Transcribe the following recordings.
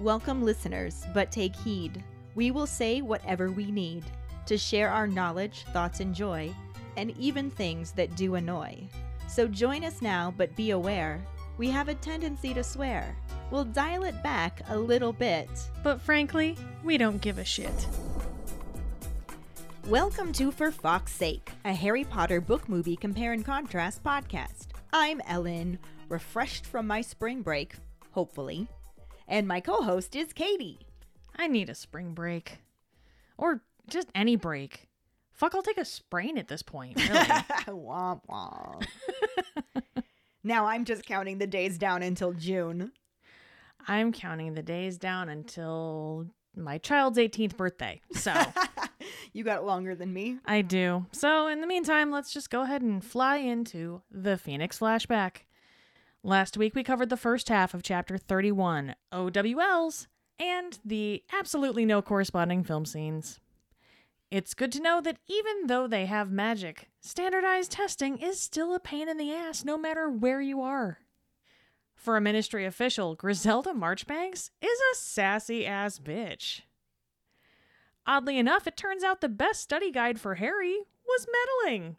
Welcome, listeners, but take heed. We will say whatever we need to share our knowledge, thoughts, and joy, and even things that do annoy. So join us now, but be aware we have a tendency to swear. We'll dial it back a little bit. But frankly, we don't give a shit. Welcome to For Fawkes' Sake, a Harry Potter book movie compare and contrast podcast. I'm Ellen, refreshed from my spring break, hopefully. And my co host is Keighty. I need a spring break. Or just any break. Fuck, I'll take a sprain at this point. Really. womp womp. now I'm just counting the days down until June. I'm counting the days down until my child's 18th birthday. So you got it longer than me. I do. So in the meantime, let's just go ahead and fly into the Phoenix flashback. Last week we covered the first half of chapter 31, OWLs, and the absolutely no corresponding film scenes. It's good to know that even though they have magic, standardized testing is still a pain in the ass no matter where you are. For a ministry official, Griselda Marchbanks is a sassy ass bitch. Oddly enough, it turns out the best study guide for Harry was meddling.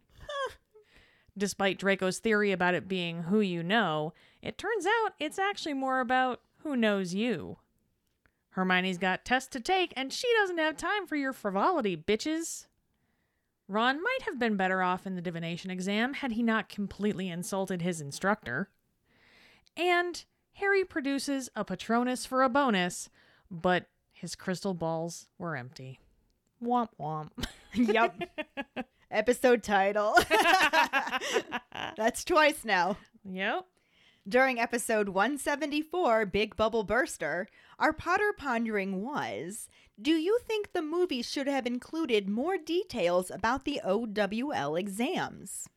Despite Draco's theory about it being who you know, it turns out it's actually more about who knows you. Hermione's got tests to take, and she doesn't have time for your frivolity, bitches. Ron might have been better off in the divination exam had he not completely insulted his instructor. And Harry produces a Patronus for a bonus, but his crystal balls were empty. Womp womp. yep. Episode title. That's twice now. Yep. During episode 174, Big Bubble Burster, our Potter pondering was Do you think the movie should have included more details about the OWL exams?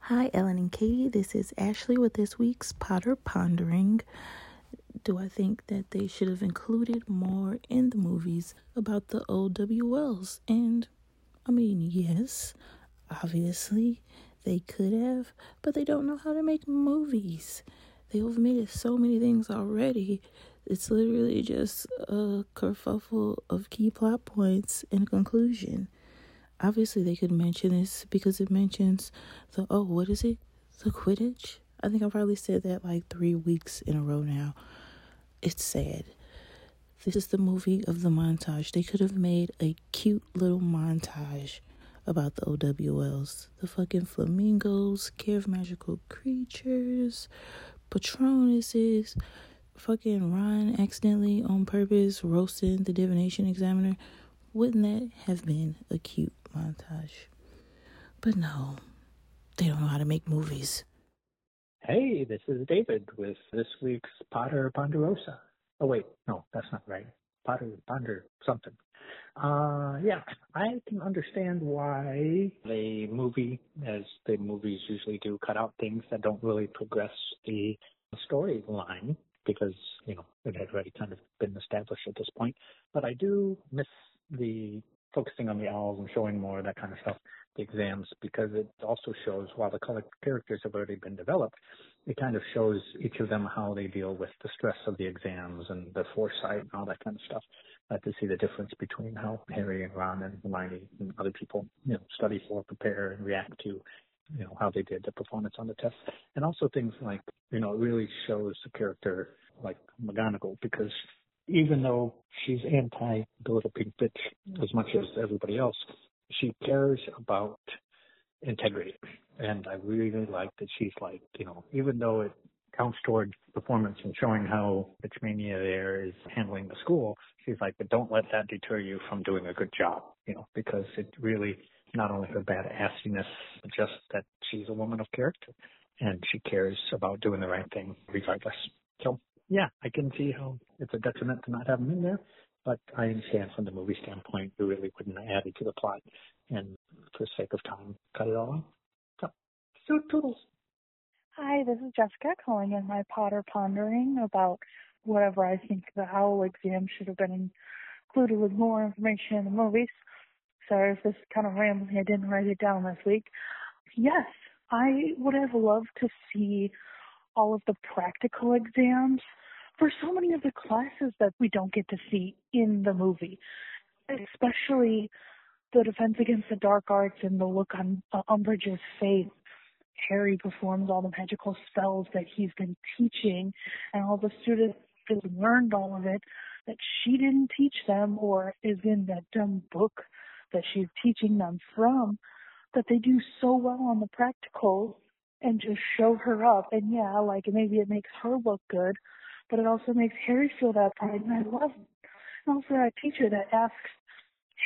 Hi, Ellen and Keighty. This is Ashley with this week's Potter Pondering. Do I think that they should have included more in the movies about the OWLs? And I mean, yes, obviously they could have, but they don't know how to make movies. They've omitted so many things already. It's literally just a kerfuffle of key plot points and a conclusion. Obviously, they could mention this because it mentions the oh, what is it? The Quidditch? I think I probably said that like three weeks in a row now. It's sad. This is the movie of the montage. They could have made a cute little montage about the OWLs. The fucking flamingos, care of magical creatures, Patronuses, fucking Ron accidentally on purpose roasting the divination examiner. Wouldn't that have been a cute montage? But no, they don't know how to make movies. Hey, this is David with this week's Potter Ponderosa. Oh wait, no, that's not right. Potter Ponder something. Uh, yeah, I can understand why the movie, as the movies usually do, cut out things that don't really progress the storyline because you know it had already kind of been established at this point. But I do miss the focusing on the owls and showing more of that kind of stuff, the exams, because it also shows while the color characters have already been developed, it kind of shows each of them how they deal with the stress of the exams and the foresight and all that kind of stuff. Uh, to see the difference between how Harry and Ron and Hermione and other people, you know, study for, prepare, and react to, you know, how they did the performance on the test, and also things like, you know, it really shows the character like McGonagall because even though she's anti the little pink bitch as much as everybody else, she cares about integrity. And I really like that she's like, you know, even though it counts toward performance and showing how Bitchmania there is handling the school, she's like, but don't let that deter you from doing a good job, you know, because it really not only her bad assiness, but just that she's a woman of character and she cares about doing the right thing regardless. So yeah, I can see how it's a detriment to not have them in there, but I understand from the movie standpoint, you really wouldn't add it to the plot and for sake of time, cut it all out. So, so toodles. Hi, this is Jessica calling in my Potter pondering about whatever I think the owl exam should have been included with more information in the movies. Sorry if this is kind of rambling. I didn't write it down this week. Yes, I would have loved to see all of the practical exams for so many of the classes that we don't get to see in the movie, especially the Defense Against the Dark Arts and the look on uh, Umbridge's face. Harry performs all the magical spells that he's been teaching, and all the students have learned all of it that she didn't teach them or is in that dumb book that she's teaching them from, that they do so well on the practicals and just show her up. And yeah, like maybe it makes her look good, but it also makes Harry feel that pride, and I love it. And also that teacher that asks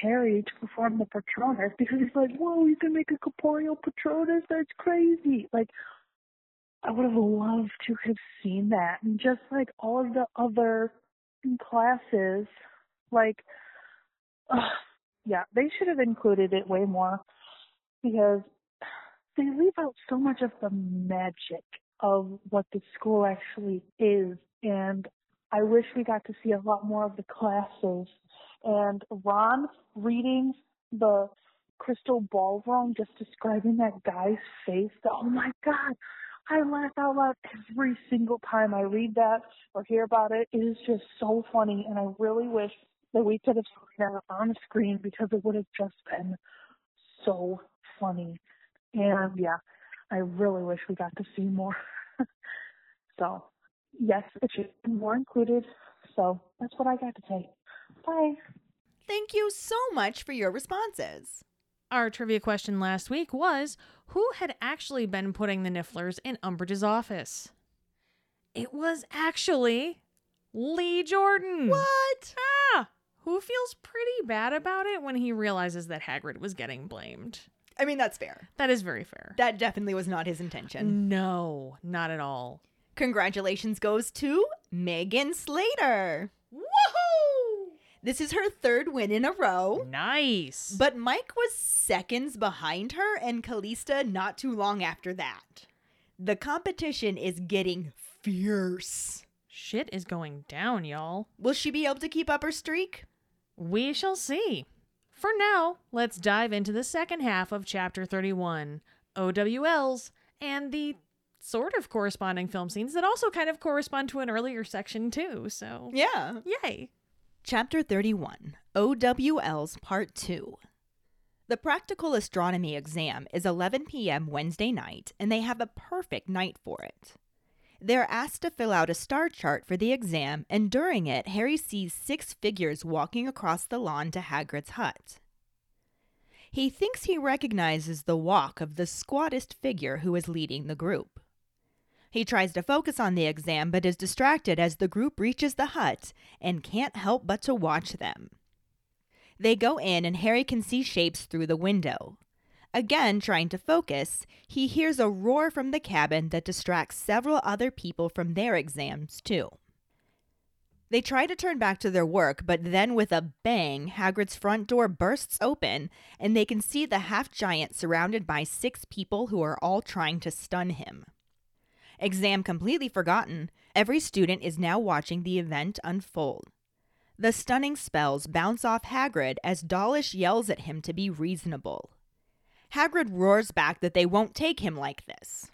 Harry to perform the Patronus because he's like, whoa, you can make a corporeal Patronus? That's crazy. Like, I would have loved to have seen that. And just like all of the other classes, like, uh, yeah, they should have included it way more because they leave out so much of the magic of what the school actually is. And I wish we got to see a lot more of the classes. And Ron reading the crystal ballroom, just describing that guy's face. That, oh my God, I laugh out loud every single time I read that or hear about it. It is just so funny, and I really wish that we could have seen that on screen because it would have just been so funny. And yeah, I really wish we got to see more. so, yes, it should be more included. So, that's what I got to say. Bye. Thank you so much for your responses. Our trivia question last week was who had actually been putting the Nifflers in Umbridge's office? It was actually Lee Jordan. What? Ah, who feels pretty bad about it when he realizes that Hagrid was getting blamed. I mean, that's fair. That is very fair. That definitely was not his intention. No, not at all. Congratulations goes to Megan Slater. Woohoo! This is her third win in a row. Nice. But Mike was seconds behind her and Callista not too long after that. The competition is getting fierce. shit is going down, y'all. Will she be able to keep up her streak? We shall see. For now, let's dive into the second half of Chapter 31 OWLs and the sort of corresponding film scenes that also kind of correspond to an earlier section, too. So, Yeah. yay. Chapter 31 OWLs Part 2. The practical astronomy exam is 11 p.m. Wednesday night, and they have a perfect night for it. They're asked to fill out a star chart for the exam, and during it, Harry sees six figures walking across the lawn to Hagrid's hut. He thinks he recognizes the walk of the squattest figure who is leading the group. He tries to focus on the exam but is distracted as the group reaches the hut and can't help but to watch them. They go in and Harry can see shapes through the window. Again, trying to focus, he hears a roar from the cabin that distracts several other people from their exams, too. They try to turn back to their work, but then with a bang, Hagrid's front door bursts open, and they can see the half giant surrounded by six people who are all trying to stun him. Exam completely forgotten, every student is now watching the event unfold. The stunning spells bounce off Hagrid as Dawlish yells at him to be reasonable. Hagrid roars back that they won't take him like this.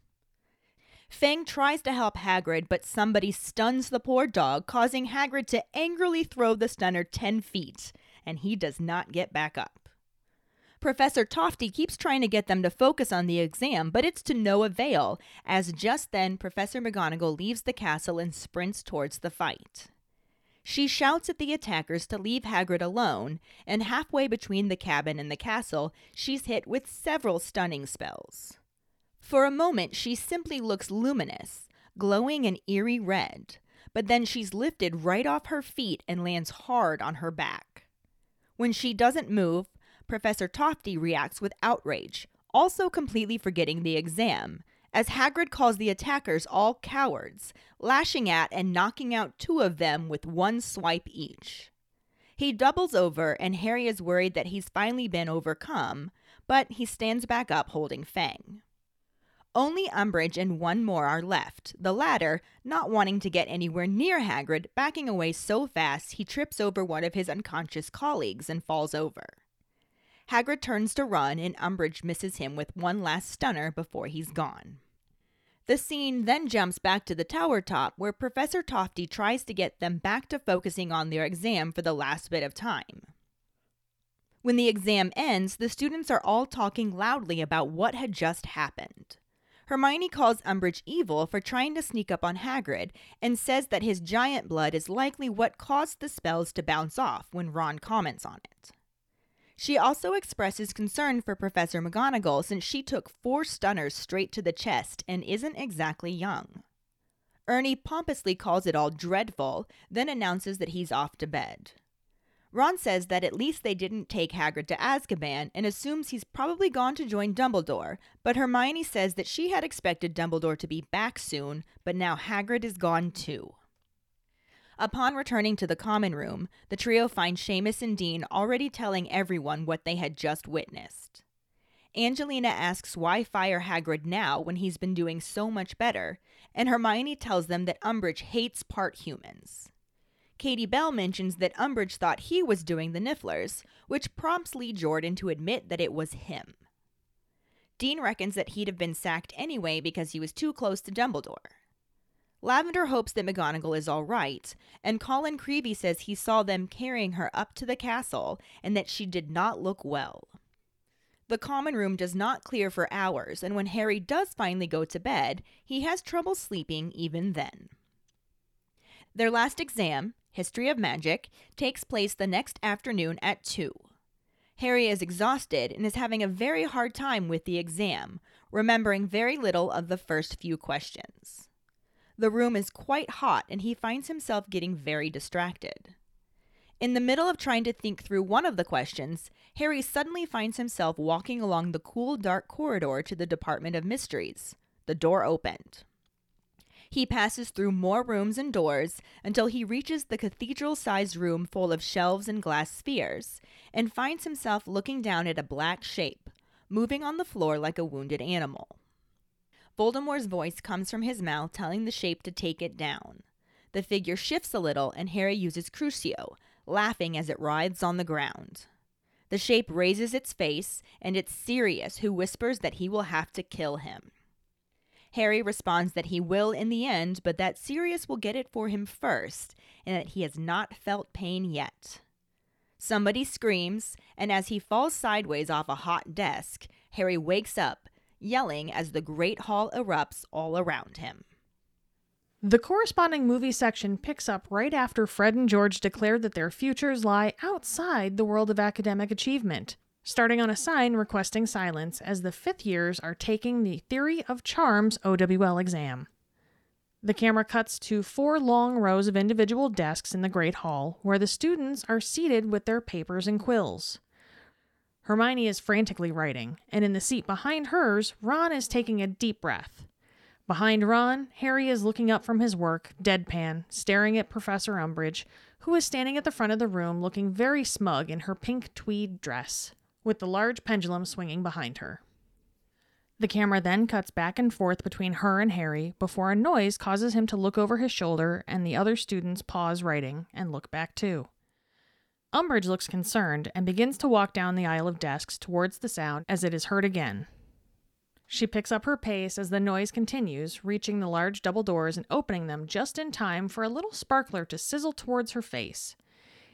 Fang tries to help Hagrid, but somebody stuns the poor dog, causing Hagrid to angrily throw the stunner 10 feet, and he does not get back up. Professor Tofty keeps trying to get them to focus on the exam, but it's to no avail, as just then Professor McGonagall leaves the castle and sprints towards the fight. She shouts at the attackers to leave Hagrid alone, and halfway between the cabin and the castle, she's hit with several stunning spells. For a moment, she simply looks luminous, glowing an eerie red, but then she's lifted right off her feet and lands hard on her back. When she doesn't move, Professor Tofty reacts with outrage, also completely forgetting the exam, as Hagrid calls the attackers all cowards, lashing at and knocking out two of them with one swipe each. He doubles over, and Harry is worried that he's finally been overcome, but he stands back up holding Fang. Only Umbridge and one more are left, the latter not wanting to get anywhere near Hagrid, backing away so fast he trips over one of his unconscious colleagues and falls over. Hagrid turns to run, and Umbridge misses him with one last stunner before he's gone. The scene then jumps back to the tower top where Professor Tofty tries to get them back to focusing on their exam for the last bit of time. When the exam ends, the students are all talking loudly about what had just happened. Hermione calls Umbridge evil for trying to sneak up on Hagrid and says that his giant blood is likely what caused the spells to bounce off when Ron comments on it. She also expresses concern for Professor McGonagall since she took four stunners straight to the chest and isn't exactly young. Ernie pompously calls it all dreadful, then announces that he's off to bed. Ron says that at least they didn't take Hagrid to Azkaban and assumes he's probably gone to join Dumbledore, but Hermione says that she had expected Dumbledore to be back soon, but now Hagrid is gone too. Upon returning to the common room, the trio find Seamus and Dean already telling everyone what they had just witnessed. Angelina asks why fire Hagrid now when he's been doing so much better, and Hermione tells them that Umbridge hates part humans. Katie Bell mentions that Umbridge thought he was doing the Nifflers, which prompts Lee Jordan to admit that it was him. Dean reckons that he'd have been sacked anyway because he was too close to Dumbledore. Lavender hopes that McGonagall is all right, and Colin Creevey says he saw them carrying her up to the castle and that she did not look well. The common room does not clear for hours, and when Harry does finally go to bed, he has trouble sleeping even then. Their last exam, History of Magic, takes place the next afternoon at 2. Harry is exhausted and is having a very hard time with the exam, remembering very little of the first few questions. The room is quite hot and he finds himself getting very distracted. In the middle of trying to think through one of the questions, Harry suddenly finds himself walking along the cool, dark corridor to the Department of Mysteries. The door opened. He passes through more rooms and doors until he reaches the cathedral sized room full of shelves and glass spheres, and finds himself looking down at a black shape, moving on the floor like a wounded animal. Voldemort's voice comes from his mouth telling the shape to take it down. The figure shifts a little, and Harry uses Crucio, laughing as it writhes on the ground. The shape raises its face, and it's Sirius who whispers that he will have to kill him. Harry responds that he will in the end, but that Sirius will get it for him first, and that he has not felt pain yet. Somebody screams, and as he falls sideways off a hot desk, Harry wakes up, yelling as the Great Hall erupts all around him. The corresponding movie section picks up right after Fred and George declare that their futures lie outside the world of academic achievement starting on a sign requesting silence as the fifth years are taking the Theory of Charms OWL exam. The camera cuts to four long rows of individual desks in the Great Hall where the students are seated with their papers and quills. Hermione is frantically writing, and in the seat behind hers, Ron is taking a deep breath. Behind Ron, Harry is looking up from his work, deadpan, staring at Professor Umbridge, who is standing at the front of the room looking very smug in her pink tweed dress with the large pendulum swinging behind her. The camera then cuts back and forth between her and Harry before a noise causes him to look over his shoulder and the other students pause writing and look back too. Umbridge looks concerned and begins to walk down the aisle of desks towards the sound as it is heard again. She picks up her pace as the noise continues, reaching the large double doors and opening them just in time for a little sparkler to sizzle towards her face.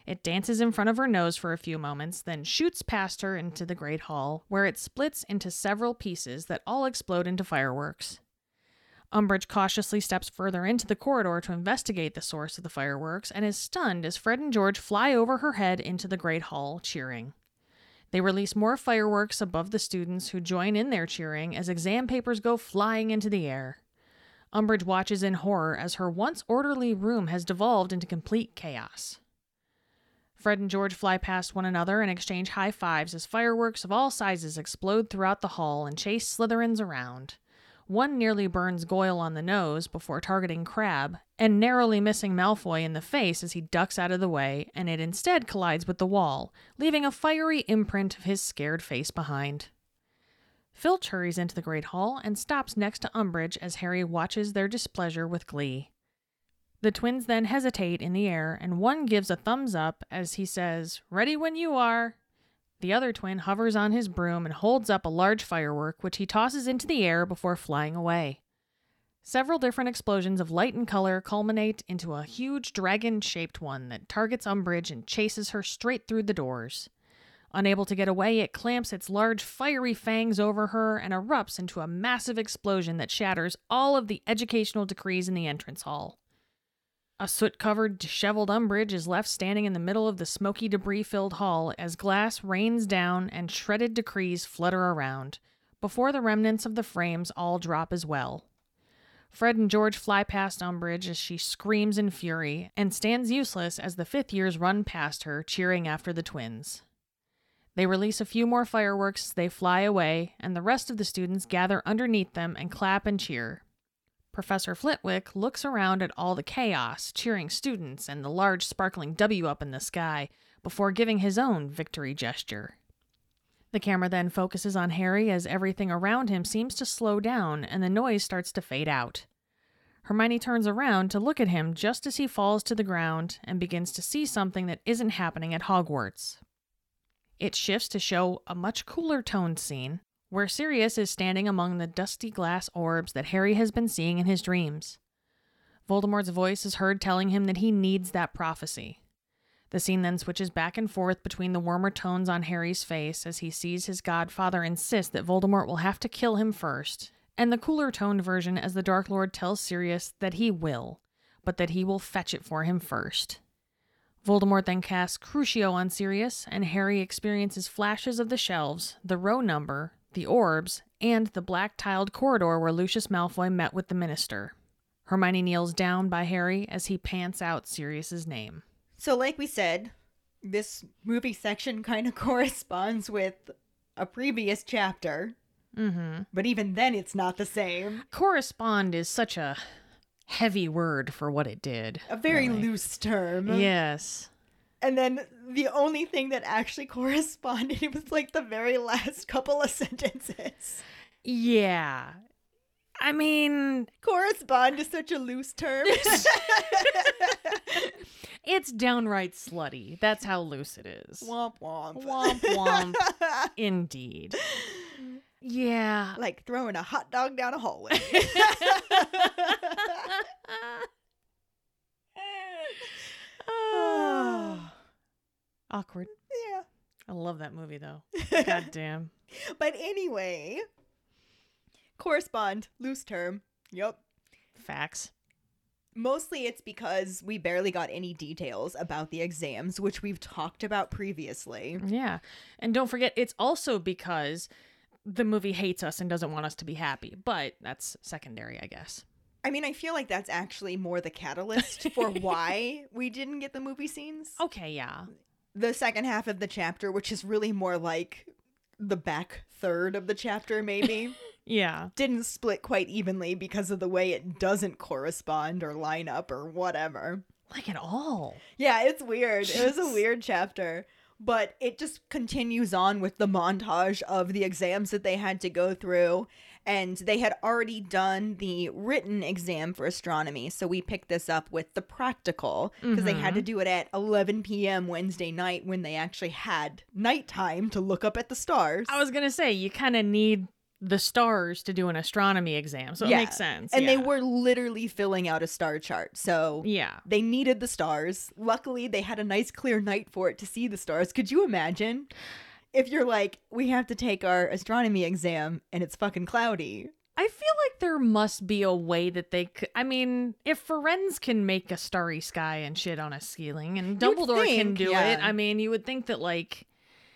It dances in front of her nose for a few moments, then shoots past her into the Great Hall, where it splits into several pieces that all explode into fireworks. Umbridge cautiously steps further into the corridor to investigate the source of the fireworks and is stunned as Fred and George fly over her head into the Great Hall, cheering. They release more fireworks above the students who join in their cheering as exam papers go flying into the air. Umbridge watches in horror as her once orderly room has devolved into complete chaos. Fred and George fly past one another and exchange high fives as fireworks of all sizes explode throughout the hall and chase Slytherins around. One nearly burns Goyle on the nose before targeting Crabbe, and narrowly missing Malfoy in the face as he ducks out of the way, and it instead collides with the wall, leaving a fiery imprint of his scared face behind. Filch hurries into the Great Hall and stops next to Umbridge as Harry watches their displeasure with glee. The twins then hesitate in the air, and one gives a thumbs up as he says, Ready when you are. The other twin hovers on his broom and holds up a large firework, which he tosses into the air before flying away. Several different explosions of light and color culminate into a huge dragon shaped one that targets Umbridge and chases her straight through the doors. Unable to get away, it clamps its large fiery fangs over her and erupts into a massive explosion that shatters all of the educational decrees in the entrance hall. A soot covered, disheveled Umbridge is left standing in the middle of the smoky, debris filled hall as glass rains down and shredded decrees flutter around, before the remnants of the frames all drop as well. Fred and George fly past Umbridge as she screams in fury and stands useless as the fifth years run past her, cheering after the twins. They release a few more fireworks as they fly away, and the rest of the students gather underneath them and clap and cheer. Professor Flitwick looks around at all the chaos, cheering students and the large sparkling W up in the sky, before giving his own victory gesture. The camera then focuses on Harry as everything around him seems to slow down and the noise starts to fade out. Hermione turns around to look at him just as he falls to the ground and begins to see something that isn't happening at Hogwarts. It shifts to show a much cooler toned scene where Sirius is standing among the dusty glass orbs that Harry has been seeing in his dreams. Voldemort's voice is heard telling him that he needs that prophecy. The scene then switches back and forth between the warmer tones on Harry's face as he sees his godfather insist that Voldemort will have to kill him first, and the cooler toned version as the Dark Lord tells Sirius that he will, but that he will fetch it for him first. Voldemort then casts Crucio on Sirius, and Harry experiences flashes of the shelves, the row number, the orbs, and the black tiled corridor where Lucius Malfoy met with the minister. Hermione kneels down by Harry as he pants out Sirius's name. So, like we said, this movie section kind of corresponds with a previous chapter, Mm-hmm. but even then it's not the same. Correspond is such a heavy word for what it did. A very really. loose term. Yes. And then the only thing that actually corresponded was like the very last couple of sentences. Yeah. I mean, Correspond is such a loose term. it's downright slutty. That's how loose it is. womp womp. Womp womp. Indeed. Yeah. like throwing a hot dog down a hallway. Awkward. yeah. I love that movie though. God damn. But anyway, correspond, loose term. Yep. Facts. Mostly it's because we barely got any details about the exams, which we've talked about previously. Yeah. And don't forget, it's also because the movie hates us and doesn't want us to be happy. But that's secondary, I guess. I mean, I feel like that's actually more the catalyst for why we didn't get the movie scenes. Okay, yeah. The second half of the chapter, which is really more like the back third of the chapter, maybe, Yeah. didn't split quite evenly because of the way it doesn't correspond or line up or whatever. Like at all. Yeah, it's weird. It was a weird chapter. But it just continues on with the montage of the exams that they had to go through. And they had already done the written exam for astronomy. So we picked this up with the practical because they had to mm-hmm. do it at 11 p.m. Wednesday night when they actually had nighttime to look up at the stars. I was going to say, you kind of need the stars to do an astronomy exam. So it Yeah. makes sense. and they were literally filling out a star chart. So Yeah. They needed the stars. Luckily, they had a nice clear night for it to see the stars. Could you imagine if you're like, we have to take our astronomy exam and it's fucking cloudy? I feel like there must be a way that they could. I mean, if Firenze can make a starry sky and shit on a ceiling, and Dumbledore can do yeah. it, I mean, you would think that, like,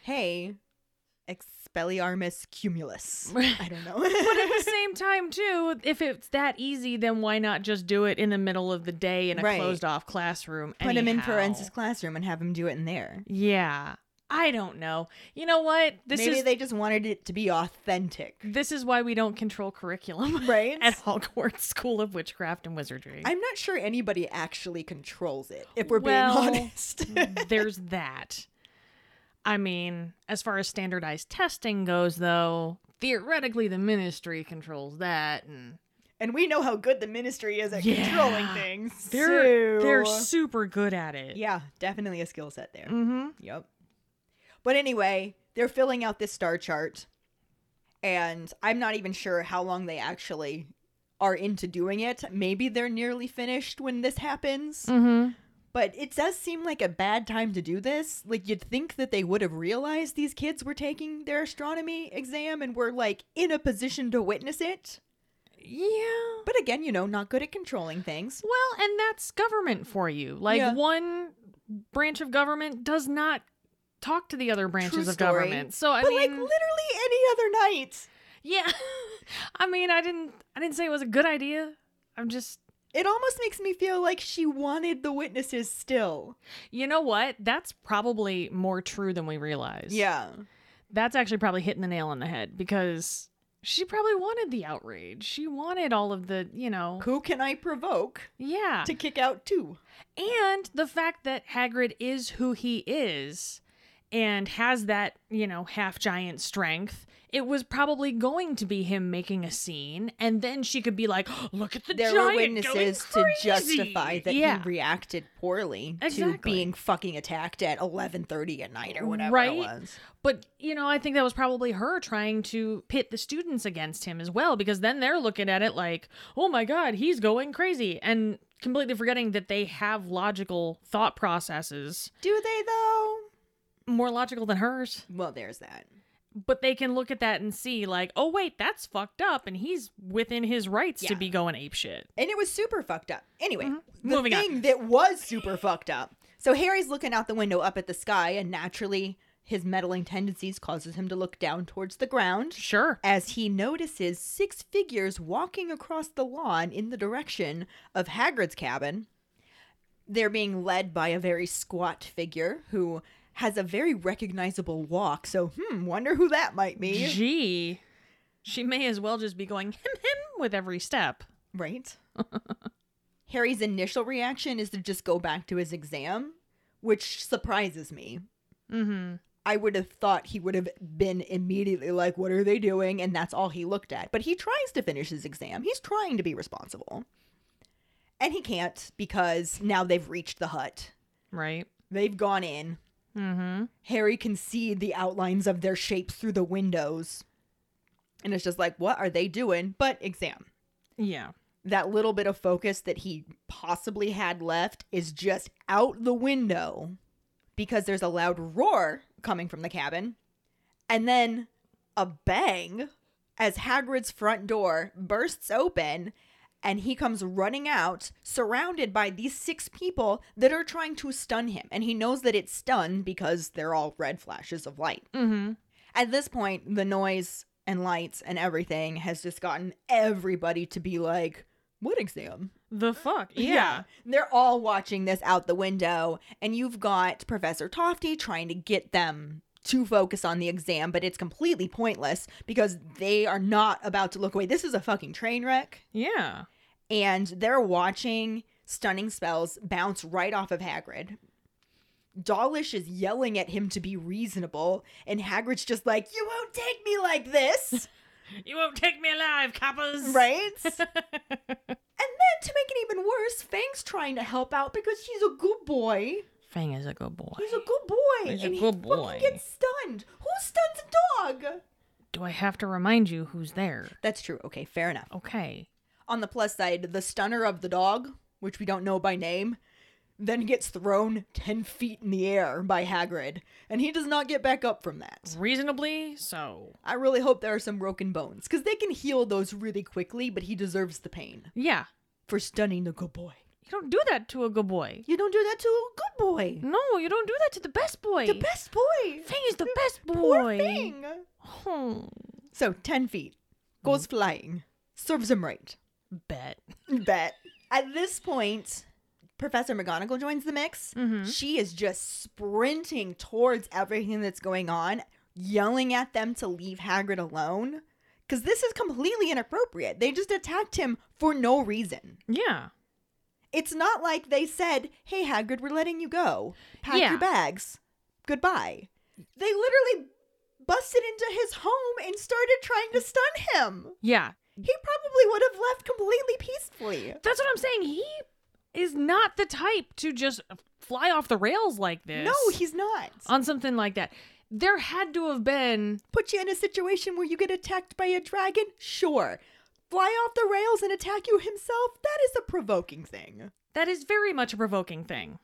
Hey, Expelliarmus cumulus. I don't know. but at the same time, too, if it's that easy, then why not just do it in the middle of the day in a Right. closed off classroom? Put him in anyhow? Firenze's classroom and have him do it in there. Yeah. I don't know. You know what? This Maybe is they just wanted it to be authentic. this is why we don't control curriculum Right? at Hogwarts School of Witchcraft and Wizardry. I'm not sure anybody actually controls it, if we're Well, being honest. There's that. I mean, as far as standardized testing goes, though, theoretically the ministry controls that, and and we know how good the ministry is at Yeah. controlling things. they're they're super good at it. Yeah, definitely a skill set there. Mm-hmm. Yep. But anyway, they're filling out this star chart, and I'm not even sure how long they actually are into doing it. Maybe they're nearly finished when this happens. Mm-hmm. But it does seem like a bad time to do this. Like you'd think that they would have realized these kids were taking their astronomy exam and were like in a position to witness it. Yeah. But again, you know, not good at controlling things. Well, and that's government for you. Like Yeah. one branch of government does not talk to the other branches True of story. government. So I but mean, like literally any other night. yeah. I mean, I didn't I didn't say it was a good idea. I'm just It almost makes me feel like she wanted the witnesses still. You know what? That's probably more true than we realize. Yeah. That's actually probably hitting the nail on the head because she probably wanted the outrage. She wanted all of the, you know, Who can I provoke yeah. to kick out too? And the fact that Hagrid is who he is and has that, you know, half giant strength, it was probably going to be him making a scene. And then she could be like, look at the There giant were witnesses to crazy." justify that yeah. he reacted poorly Exactly. to being fucking attacked at 11:30 at night or whatever Right? it was. But, you know, I think that was probably her trying to pit the students against him as well, because then they're looking at it like, oh my God, he's going crazy. And completely forgetting that they have logical thought processes, Do they though? More logical than hers. Well, there's that. But they can look at that and see, like, oh, wait, that's fucked up. And he's within his rights to be going ape shit. And it was super fucked up. Anyway, mm-hmm. the Moving on. thing that was super fucked up. So Harry's looking out the window up at the sky, and naturally, his meddling tendencies causes him to look down towards the ground. Sure. as he notices six figures walking across the lawn in the direction of Hagrid's cabin. They're being led by a very squat figure who has a very recognizable walk. So, hmm, wonder who that might be. Gee. She may as well just be going him him with every step. Right? Harry's initial reaction is to just go back to his exam, which surprises me. Mm-hmm. I would have thought he would have been immediately like, What are they doing? And that's all he looked at. But he tries to finish his exam. He's trying to be responsible. And he can't because now they've reached the hut. Right. They've gone in. Mm-hmm. Harry can see the outlines of their shapes through the windows. And it's just like, What are they doing? But exam. Yeah. That little bit of focus that he possibly had left is just out the window because there's a loud roar coming from the cabin. And then a bang as Hagrid's front door bursts open and he comes running out surrounded by these six people that are trying to stun him. And he knows that it's stunned because they're all red flashes of light. Mm-hmm. At this point, the noise and lights and everything has just gotten everybody to be like, what exam? The fuck? Yeah. They're all watching this out the window, and you've got Professor Tofty trying to get them to focus on the exam, but it's completely pointless because they are not about to look away. This is a fucking train wreck, Yeah. And they're watching stunning spells bounce right off of Hagrid. Dawlish is yelling at him to be reasonable, and Hagrid's just like, You won't take me like this! You won't take me alive, coppers. right? And then to make it even worse, Fang's trying to help out because he's a good boy. Fang is a good boy. He's a good boy. He's a good he boy. fucking gets stunned. Who stuns a dog? Do I have to remind you who's there? That's true. Okay, fair enough. Okay. On the plus side, the stunner of the dog, which we don't know by name, then gets thrown 10 feet in the air by Hagrid, and he does not get back up from that. Reasonably so. I really hope there are some broken bones, because they can heal those really quickly, but he deserves the pain Yeah. for stunning the good boy. You don't do that to a good boy. You don't do that to a good boy. No, you don't do that to the best boy. The best boy. Fang is the best boy. Poor thing. Hmm. So, 10 feet. Goes flying. Serves him right. Bet. Bet. At this point, Professor McGonagall joins the mix. Mhm. She is just sprinting towards everything that's going on, yelling at them to leave Hagrid alone. Because this is completely inappropriate. They just attacked him for no reason. Yeah. It's not like they said, hey, Hagrid, we're letting you go. Pack Yeah. your bags. Goodbye. They literally busted into his home and started trying to stun him. Yeah. He probably would have left completely peacefully. That's what I'm saying. He is not the type to just fly off the rails like this. No, he's not. on something like that. There had to have been Put you in a situation where you get attacked by a dragon? Sure. fly off the rails and attack you himself, that is a provoking thing. That is very much a provoking thing.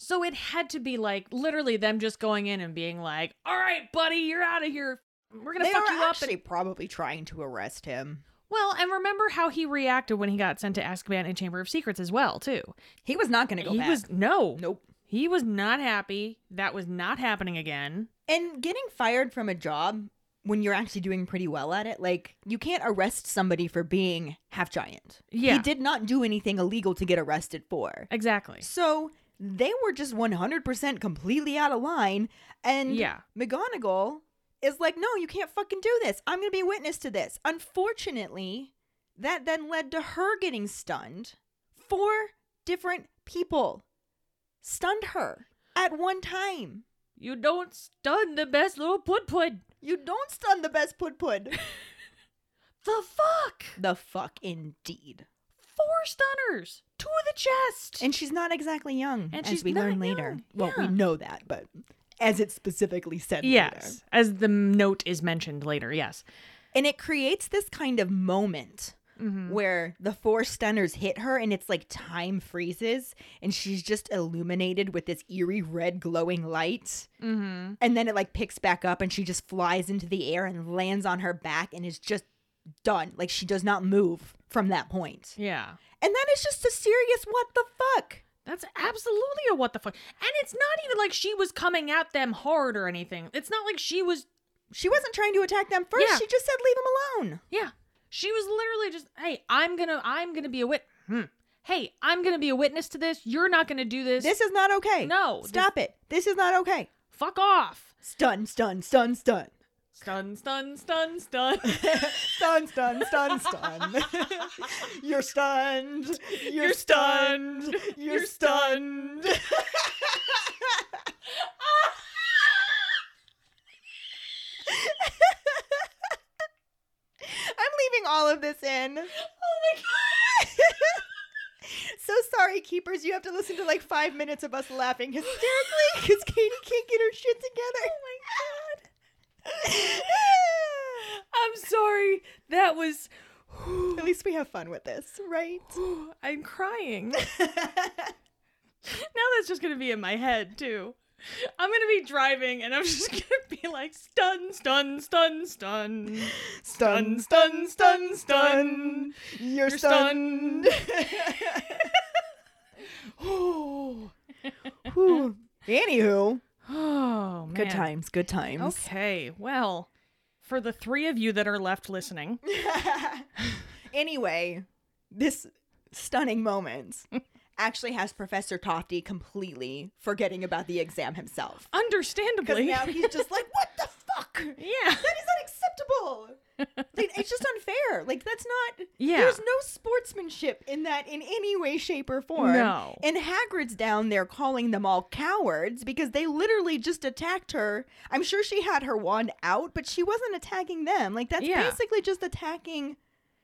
So it had to be like literally them just going in and being like, "All right, buddy, you're out of here. We're gonna They fuck you up." actually probably trying to arrest him. Well, and remember how he reacted when he got sent to Azkaban and Chamber of Secrets as well, too. He was not going to go he back. was no, Nope. he was not happy. That was not happening again. And getting fired from a job when you're actually doing pretty well at it, like you can't arrest somebody for being half giant. Yeah. He did not do anything illegal to get arrested for. Exactly. So they were just 100% completely out of line. And Yeah. McGonagall is like, no, you can't fucking do this. I'm going to be witness to this. Unfortunately, that then led to her getting stunned. Four different people stunned her at one time. You don't stun the best little put put. You don't stun the best put put. The fuck? the fuck indeed. Four stunners to the chest. And she's not exactly young, And as she's we learn later. young, Well, we know that, but as it's specifically said later. yes, as the note is mentioned later. Yes. And it creates this kind of moment Mm-hmm. where the four stunners hit her and it's like time freezes and she's just illuminated with this eerie red glowing light. Mm-hmm. And then it like picks back up and she just flies into the air and lands on her back and is just done. Like she does not move from that point. Yeah. And that is just a serious what the fuck. That's absolutely a what the fuck. And it's not even like she was coming at them hard or anything. It's not like she was She wasn't trying to attack them first. Yeah. She just said leave them alone. Yeah. She was literally just, "Hey, I'm going to I'm to be a wit hmm. Hey, I'm going to be a witness to this. You're not going to do this. This is not okay. No, Stop it. This is not okay. Fuck off." Stun, stun, stun, stun. Stun, stun, stun, stun. stun, stun, stun, stun. You're stunned. You're, You're stunned. stunned. You're, You're stunned. I'm leaving all of this in. Oh my god. so sorry, keepers. You have to listen to like five minutes of us laughing hysterically because Keighty can't get her shit together. Oh my god. I'm sorry. That was At least we have fun with this, right? I'm crying. now that's just gonna be in my head too. I'm gonna be driving and I'm just gonna be like stun, stun, stun, stun, Stun, stun, stun, stun. You're, You're stunned. Oh, Anywho, oh man. good times, good times. Okay, well, for the three of you that are left listening, anyway, this stunning moment actually has Professor Tofty completely forgetting about the exam himself. Because understandably, now he's just like, what the fuck? yeah, That is unacceptable. Like, it's just unfair. Like that's not. Yeah. There's no sportsmanship in that in any way, shape, or form. No. And Hagrid's down there calling them all cowards because they literally just attacked her. I'm sure she had her wand out, but she wasn't attacking them. Like that's Yeah. basically just attacking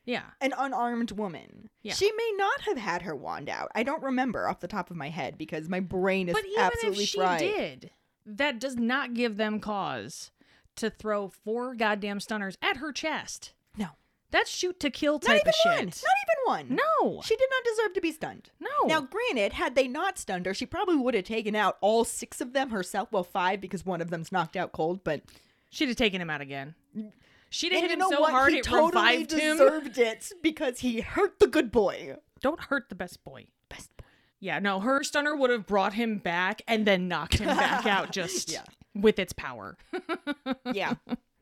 yeah. an unarmed woman. Yeah. She may not have had her wand out. I don't remember off the top of my head because my brain is absolutely. But even if she fried. did, that does not give them cause to throw four goddamn stunners at her chest. No. That's shoot to kill Not type even of shit. one. Not even one. No. She did not deserve to be stunned. No. Now, granted, had they not stunned her, she probably would have taken out all six of them herself. Well, five because one of them's knocked out cold, but She'd have taken him out again. She'd have and hit you him know so what? hard he it totally revived him. deserved it because he hurt the good boy. Don't hurt the best boy. Best boy. Yeah, no, her stunner would have brought him back and then knocked him back out just Yeah. With its power. Yeah.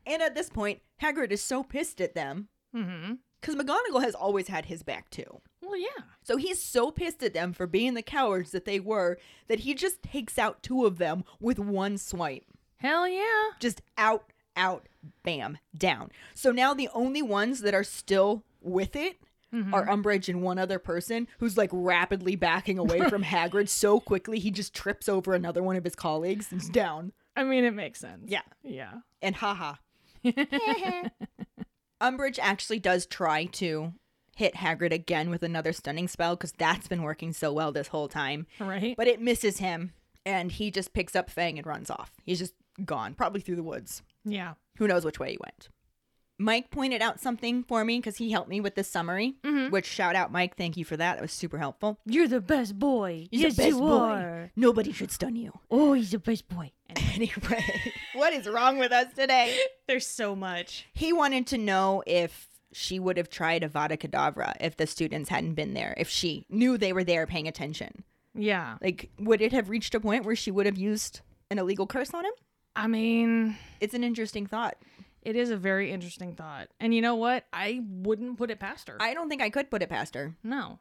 and at this point, Hagrid is so pissed at them mm-hmm. because McGonagall has always had his back too. Well, yeah. So he's so pissed at them for being the cowards that they were that he just takes out two of them with one swipe. Hell yeah. Just out, out, bam, down. So now the only ones that are still with it are Umbridge and one other person who's like rapidly backing away from Hagrid so quickly he just trips over another one of his colleagues and's down. I mean, it makes sense. Yeah. Yeah. And haha. Umbridge actually does try to hit Hagrid again with another stunning spell because that's been working so well this whole time. Right? But it misses him and he just picks up Fang and runs off. He's just gone, probably through the woods. yeah. Who knows which way he went. Mike pointed out something for me because he helped me with this summary. Mhm. Which shout out, Mike. Thank you for that. That was super helpful. You're the best boy. Yes, the best you boy. are. Nobody should stun you. Oh, he's the best boy. Anyway, what is wrong with us today? There's so much. He wanted to know if she would have tried Avada Kedavra if the students hadn't been there, if she knew they were there paying attention. Yeah. Like, would it have reached a point where she would have used an illegal curse on him? I mean, It's an interesting thought. It is a very interesting thought. And you know what? I wouldn't put it past her. I don't think I could put it past her. no.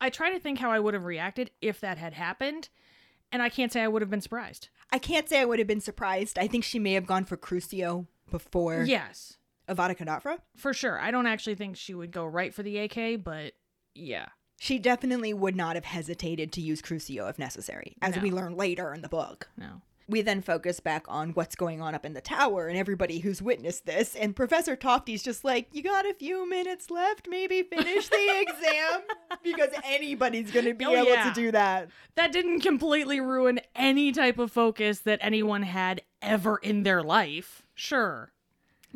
I try to think how I would have reacted if that had happened, and I can't say I would have been surprised. I can't say I would have been surprised. I think she may have gone for Crucio before Yes, Avada Kedavra. for sure. I don't actually think she would go right for the AK, but yeah. She definitely would not have hesitated to use Crucio if necessary, as No. we learn later in the book. No. We then focus back on what's going on up in the tower and everybody who's witnessed this. And Professor Tofty's just like, You got a few minutes left, maybe finish the exam. Because anybody's going to be Oh, able yeah. to do that. That didn't completely ruin any type of focus that anyone had ever in their life. Sure.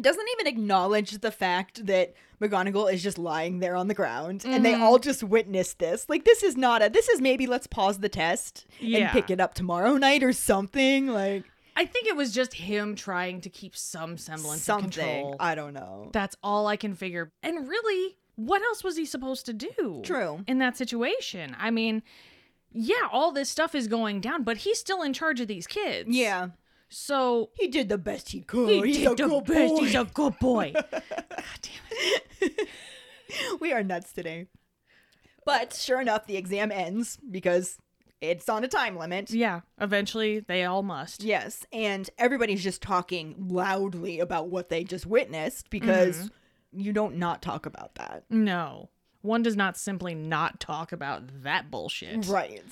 Doesn't even acknowledge the fact that McGonagall is just lying there on the ground and they Mhm. all just witnessed this. Like, this is not a, this is maybe let's pause the test Yeah. and pick it up tomorrow night or something. Like, I think it was just him trying to keep some semblance of control. I don't know. That's all I can figure. And really, what else was he supposed to do? True. In that situation. I mean, yeah, all this stuff is going down, but he's still in charge of these kids. Yeah. So He did the best he could. he He's did a the good best. boy. He's a good boy. God damn it. we are nuts today. But sure enough, the exam ends because it's on a time limit. Yeah, eventually they all must. Yes, and everybody's just talking loudly about what they just witnessed because Mm-hmm. you don't not talk about that. No. One does not simply not talk about that bullshit. Right.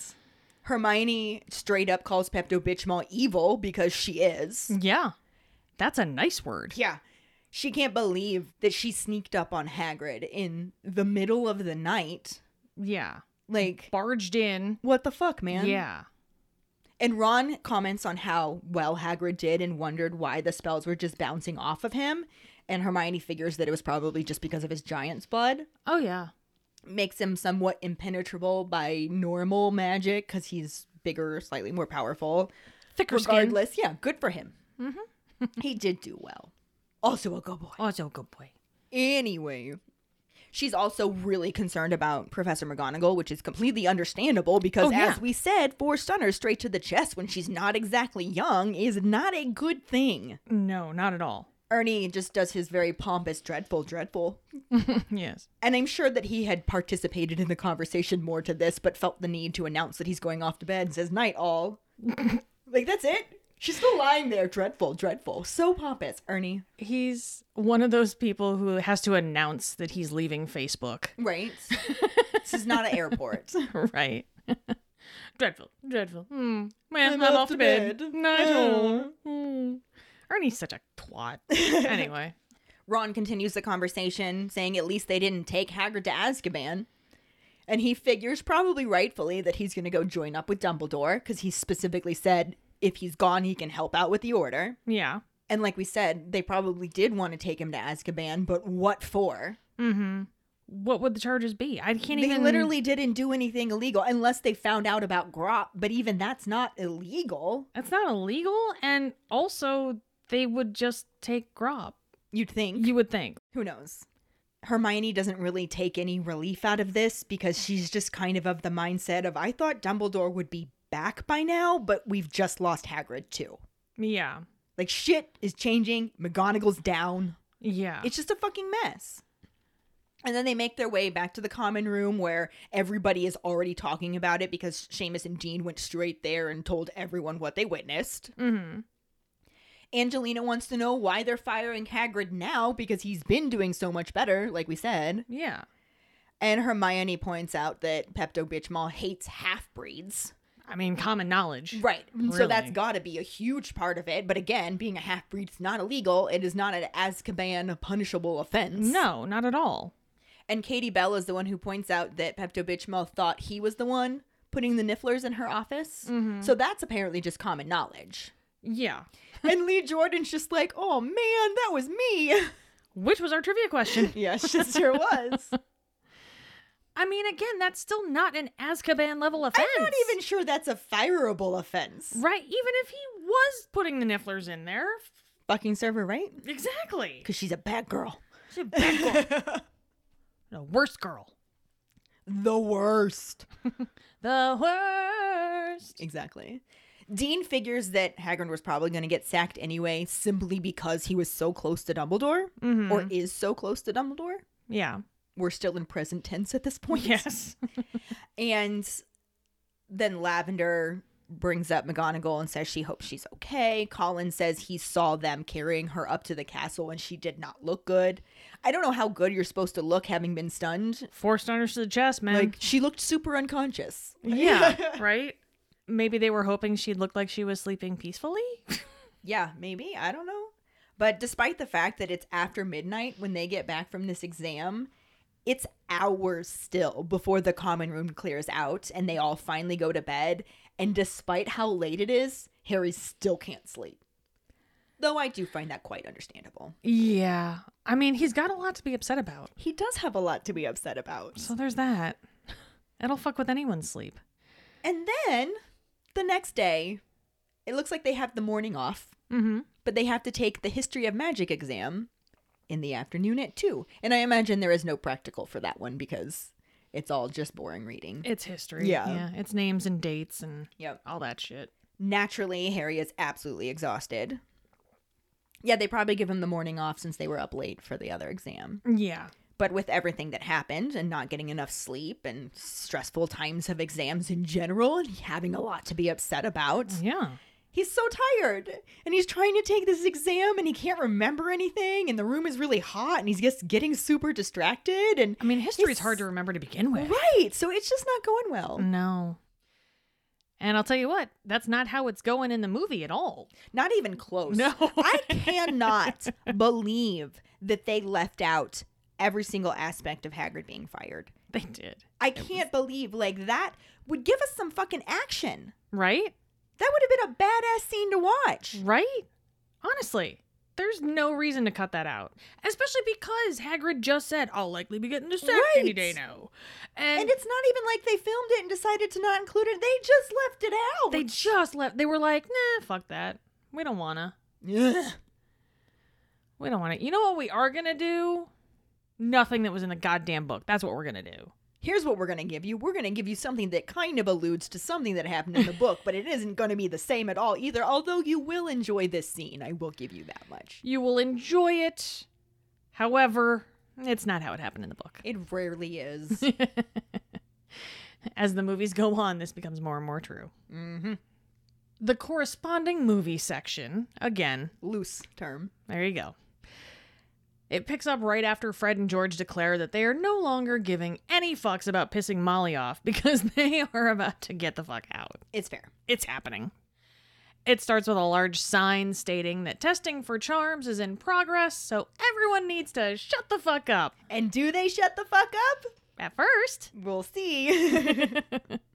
Hermione straight up calls Pepto Bitchmall evil because she is. Yeah. That's a nice word. Yeah. She can't believe that she sneaked up on Hagrid in the middle of the night. Yeah. Like, Barged in. what the fuck, man? Yeah. And Ron comments on how well Hagrid did and wondered why the spells were just bouncing off of him. And Hermione figures that it was probably just because of his giant's blood. Oh, yeah. Makes him somewhat impenetrable by normal magic because he's bigger, slightly more powerful. Thicker skin. Regardless, yeah, good for him. Mm-hmm. he did do well. Also a good boy. Also a good boy. Anyway, she's also really concerned about Professor McGonagall, which is completely understandable because, Oh, yeah. as we said, four stunners straight to the chest when she's not exactly young is not a good thing. No, not at all. Ernie just does his very pompous, dreadful, dreadful. yes. And I'm sure that he had participated in the conversation more to this, but felt the need to announce that he's going off to bed and says, Night all. like, that's it? She's still lying there, dreadful, dreadful. So pompous, Ernie. He's one of those people who has to announce that he's leaving Facebook. Right? this is not an airport. right. dreadful. Dreadful. Hmm. Well, I'm I'm, off off to bed. bed. Night all. Hmm. Ernie's such a twat. anyway. Ron continues the conversation, saying at least they didn't take Hagrid to Azkaban. And he figures, probably rightfully, that he's going to go join up with Dumbledore because he specifically said if he's gone, he can help out with the Order. Yeah. And like we said, they probably did want to take him to Azkaban, but what for? Mm-hmm. What would the charges be? I can't They even. literally didn't do anything illegal unless they found out about Grawp, but even that's not illegal, That's not illegal, and also they would just take Grawp. you'd think. You would think. Who knows? Hermione doesn't really take any relief out of this because she's just kind of of the mindset of I thought Dumbledore would be back by now, but we've just lost Hagrid too. Yeah. Like shit is changing, McGonagall's down. Yeah. It's just a fucking mess. And then they make their way back to the common room where everybody is already talking about it because Seamus and Dean went straight there and told everyone what they witnessed. mm-hmm. Angelina wants to know why they're firing Hagrid now because he's been doing so much better, like we said. Yeah. And Hermione points out that Pepto Bitchmall hates half breeds. I mean, common knowledge. Right. So that's got to be a huge part of it. But again, being a half breed is not illegal. It is not an Azkaban punishable offense. No, not at all. And Katie Bell is the one who points out that Pepto Bitchmall thought he was the one putting the nifflers in her office. Mm-hmm. So that's apparently just common knowledge. Yeah. and Lee Jordan's just like, oh man, that was me. which was our trivia question. Yes, she sure was. I mean, again, that's still not an Azkaban level offense. I'm not even sure that's a fireable offense. Right, even if he was putting the Nifflers in there. Fucking server, right? Exactly. Because she's a bad girl. She's a bad girl. the worst girl. the worst. The worst. Exactly. Dean figures that Hagrid was probably going to get sacked anyway, simply because he was so close to Dumbledore, Mhm. or is so close to Dumbledore. Yeah. We're still in present tense at this point. Yes. And then Lavender brings up McGonagall and says she hopes she's okay. Colin says he saw them carrying her up to the castle and she did not look good. I don't know how good you're supposed to look having been stunned. Forced under to the chest, man. Like she looked super unconscious. yeah, right? Maybe they were hoping she'd look like she was sleeping peacefully. Yeah, maybe. I don't know. But despite the fact that it's after midnight when they get back from this exam, it's hours still before the common room clears out and they all finally go to bed. And despite how late it is, Harry still can't sleep. Though I do find that quite understandable. yeah. I mean, he's got a lot to be upset about. He does have a lot to be upset about. So there's that. It'll fuck with anyone's sleep. And then the next day, it looks like they have the morning off, Mm-hmm. but they have to take the history of magic exam in the afternoon at 2. And I imagine there is no practical for that one because it's all just boring reading. It's history. Yeah. Yeah. It's names and dates and Yep. all that shit. Naturally, Harry is absolutely exhausted. Yeah, they probably give him the morning off since they were up late for the other exam. Yeah. But with everything that happened and not getting enough sleep and stressful times of exams in general and having a lot to be upset about, Yeah. he's so tired and he's trying to take this exam and he can't remember anything and the room is really hot and he's just getting super distracted and I mean, history's It's- hard to remember to begin with. right so it's just not going well No. And I'll tell you what, that's not how it's going in the movie at all. not even close No. i cannot believe that they left out every single aspect of hagrid being fired They did. i can't believe like that would give us some fucking action Right? that would have been a badass scene to watch Right? Honestly, there's no reason to cut that out. Especially because Hagrid just said, I'll likely be getting sack any day now. And, and it's not even like they filmed it and decided to not include it they just left it out they just left. They were like, nah, fuck that. We don't wanna. Ugh. We don't wanna. You know what we are gonna do? Nothing that was in the goddamn book. That's what we're gonna do. here's what we're going to give you. We're going to give you something that kind of alludes to something that happened in the book, but it isn't going to be the same at all either. Although you will enjoy this scene, I will give you that much. You will enjoy it. However, it's not how it happened in the book. It rarely is. As the movies go on, this becomes more and more true. hmm The corresponding movie section, again, Loose term. there you go. It picks up right after Fred and George declare that they are no longer giving any fucks about pissing Molly off because they are about to get the fuck out. It's fair. It's happening. It starts with a large sign stating that testing for charms is in progress, so everyone needs to shut the fuck up. And do they shut the fuck up? At first, We'll see.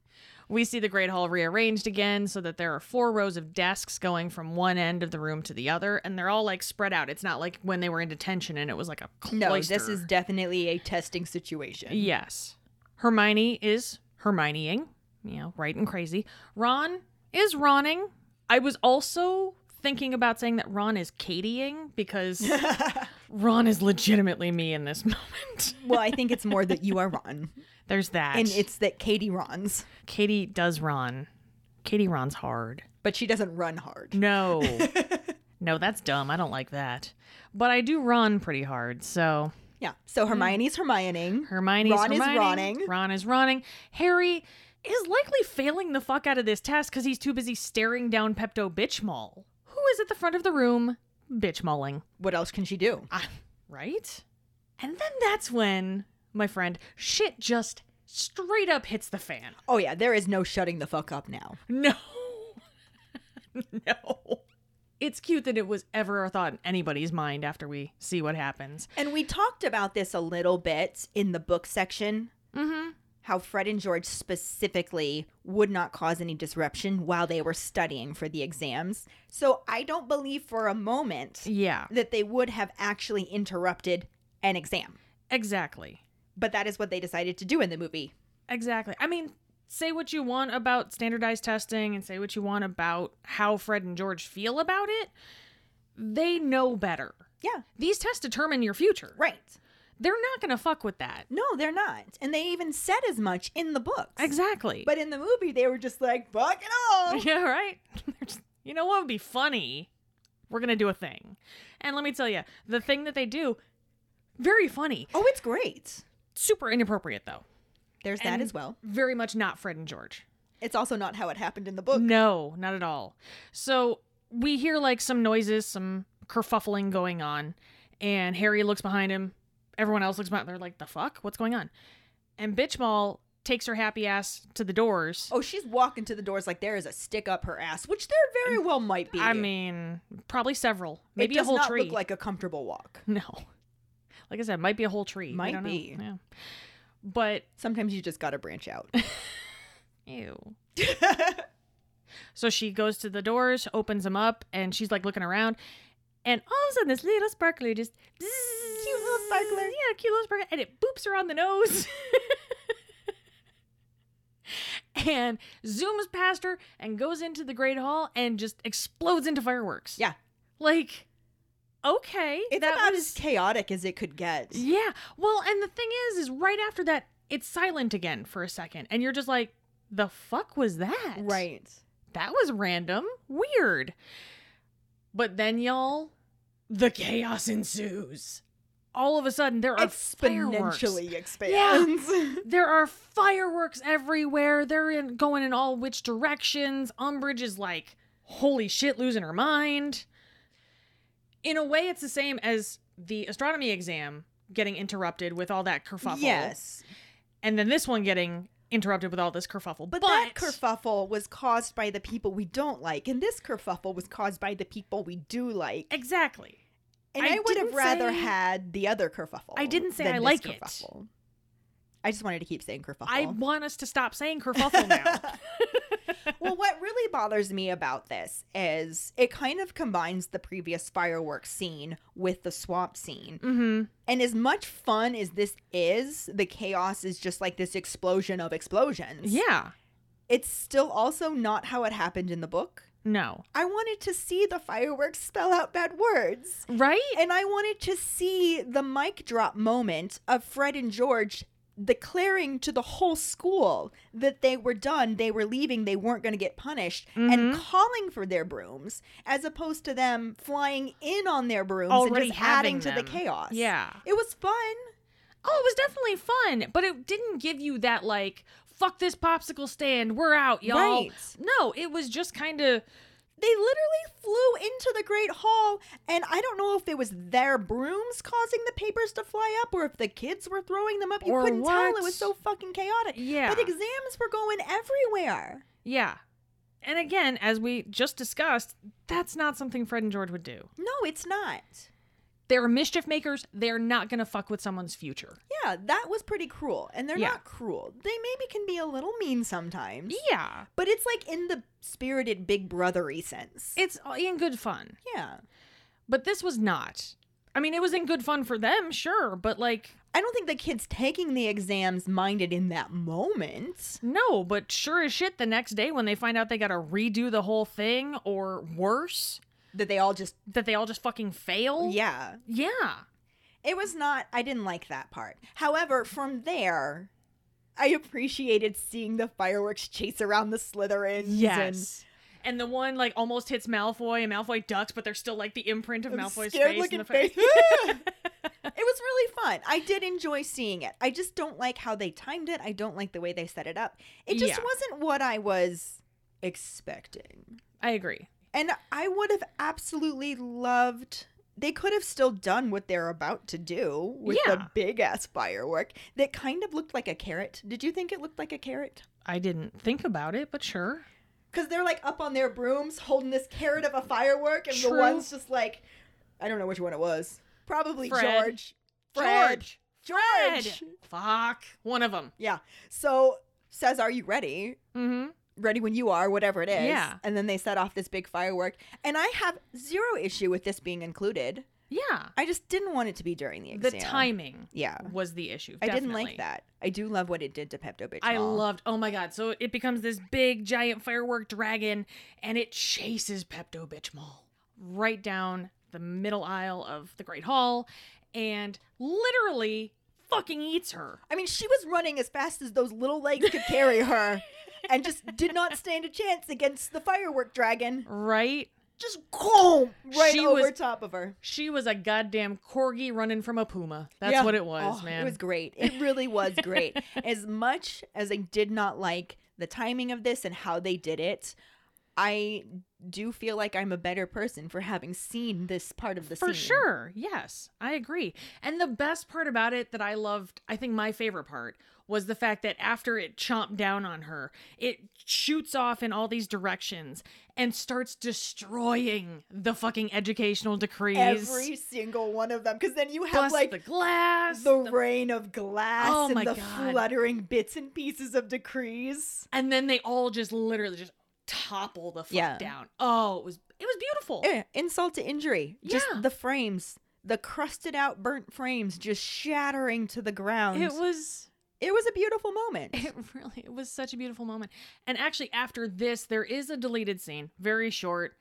we see the Great Hall rearranged again so that there are four rows of desks going from one end of the room to the other, and they're all like spread out. It's not like when they were in detention and it was like a cloister. no, this is definitely a testing situation. Yes. Hermione is Hermioneing, you know, right and crazy. Ron is Ronning. I was also thinking about saying that Ron is Katieing because Ron is legitimately me in this moment. well, I think it's more that you are Ron. There's that. And it's that Katie runs. Katie does run. Katie runs hard. but she doesn't run hard. No. no, that's dumb. I don't like that. But I do run pretty hard, so Yeah. So Hermione's Hermioning. Hermione's Ron is Hermioning, Ronning. Ron is running. Harry is likely failing the fuck out of this test because he's too busy staring down Pepto Bitchmall, who is at the front of the room bitchmalling. What else can she do? Ah, right? And then that's when, my friend, shit just straight up hits the fan. Oh yeah, there is no shutting the fuck up now. No. no. It's cute that it was ever a thought in anybody's mind after we see what happens. And we talked about this a little bit in the book section. Mm-hmm. how Fred and George specifically would not cause any disruption while they were studying for the exams. So I don't believe for a moment Yeah, that they would have actually interrupted an exam. exactly. But that is what they decided to do in the movie. Exactly. I mean, say what you want about standardized testing and say what you want about how Fred and George feel about it. They know better. Yeah, These tests determine your future. right. They're not going to fuck with that. No, they're not. And they even said as much in the books. Exactly. But in the movie, they were just like, fuck it all. yeah, right? Just- you know what would be funny? We're going to do a thing. And let me tell you, the thing that they do, very funny. Oh, it's great. Super inappropriate, though. There's that as well. Very much not Fred and George. It's also not how it happened in the book. No, not at all. So we hear like some noises, some kerfuffling going on, and Harry looks behind him. Everyone else looks behind. They're like, "The fuck? What's going on?" And Bitchmall takes her happy ass to the doors. Oh, she's walking to the doors like there is a stick up her ass, which there very well might be. I mean, probably several, maybe it does a whole not tree. look like a comfortable walk. no, like I said, might be a whole tree. Might don't know. be. Yeah. But Sometimes you just got to branch out. ew. So she goes to the doors, opens them up, and she's like looking around. And all of a sudden, this little sparkler just cute little sparkler. yeah, cute little sparkler, and it boops her on the nose, and zooms past her and goes into the great hall and just explodes into fireworks. yeah. like okay, It's that about was as chaotic as it could get. yeah. Well, and the thing is, is right after that, it's silent again for a second, and you're just like, the fuck was that? Right. That was random. Weird. But then, y'all, the chaos ensues. All of a sudden, there are fireworks. Exponentially expands. There are fireworks everywhere. They're in, going in all which directions. Umbridge is like, holy shit, losing her mind. In a way, it's the same as the astronomy exam getting interrupted with all that kerfuffle. yes. And then this one getting interrupted with all this kerfuffle. But, that kerfuffle was caused by the people we don't like, and this kerfuffle was caused by the people we do like. Exactly. And I I, would have rather say- had the other kerfuffle. I didn't say I like it. kerfuffle. I just wanted to keep saying kerfuffle. I want us to stop saying kerfuffle now. well, what bothers me about this is it kind of combines the previous fireworks scene with the swamp scene. mm-hmm. And as much fun as this is, the chaos is just like this explosion of explosions. Yeah. It's still also not how it happened in the book. No. I wanted to see the fireworks spell out bad words. Right? And I wanted to see the mic drop moment of Fred and George declaring to the whole school that they were done, they were leaving, they weren't going to get punished, and Mhm. calling for their brooms, as opposed to them flying in on their brooms Already and just adding to the chaos. Yeah. It was fun. Oh, it was definitely fun, but it didn't give you that like fuck this popsicle stand, we're out, y'all. Right. No, it was just kind of They literally flew into the Great Hall, and I don't know if it was their brooms causing the papers to fly up or if the kids were throwing them up. You Or couldn't tell. It was so fucking chaotic. Yeah. But exams were going everywhere. yeah. And again, as we just discussed, that's not something Fred and George would do. No, it's not. They're mischief makers. They're not going to fuck with someone's future. Yeah, that was pretty cruel. And they're Yeah. not cruel. They maybe can be a little mean sometimes. Yeah. But it's like in the spirited big brothery sense. It's in good fun. yeah. But this was not. I mean, it was in good fun for them, sure, but like I don't think the kids taking the exams minded in that moment. no, but sure as shit the next day when they find out they got to redo the whole thing or worse, That they all just that they all just fucking fail. Yeah. Yeah. It was not I didn't like that part. However, from there I appreciated seeing the fireworks chase around the Slytherins. Yes. And the one like almost hits Malfoy and Malfoy ducks, but there's still like the imprint of And Malfoy's face in the face. face. it was really fun. I did enjoy seeing it. I just don't like how they timed it. I don't like the way they set it up. It just Yeah. wasn't what I was expecting. I agree. And I would have absolutely loved. They could have still done what they're about to do with Yeah. the big ass firework that kind of looked like a carrot. Did you think it looked like a carrot? I didn't think about it, but sure. Because they're like up on their brooms holding this carrot of a firework, and the one's just like, I don't know which one it was. Probably Fred. George. Fred. George. George. Fuck. One of them. Yeah. So says, "Are you ready?" Mm-hmm. Ready when you are, whatever it is. Yeah. And then they set off this big firework, and I have zero issue with this being included. Yeah. I just didn't want it to be during the exam. The timing Yeah. was the issue. I didn't like that. I do love what it did to Pepto Bismol. I loved. Oh my god! So it becomes this big giant firework dragon, and it chases Pepto Bismol right down the middle aisle of the Great Hall, and literally fucking eats her. I mean, she was running as fast as those little legs could carry her, and just did not stand a chance against the firework dragon. Right? Just boom, right She over was- top of her. She was a goddamn corgi running from a puma. That's Yeah. what it was, Oh, man. It was great. It really was great. as much as I did not like the timing of this and how they did it, I do feel like I'm a better person for having seen this part of the scene. For scene. sure. Yes, I agree. And the best part about it that I loved, I think my favorite part, was the fact that after it chomped down on her, it shoots off in all these directions and starts destroying the fucking educational decrees. Every single one of them, because then you have like the glass. the rain of glass Oh and the God. fluttering bits and pieces of decrees. and then they all just literally just topple the fuck Yeah. down. Oh, it was it was beautiful. Eh, insult to injury. Just Yeah. the frames, the crusted out, burnt frames, just shattering to the ground. It was It was a beautiful moment. It really it was such a beautiful moment. And actually after this there is a deleted scene, very short,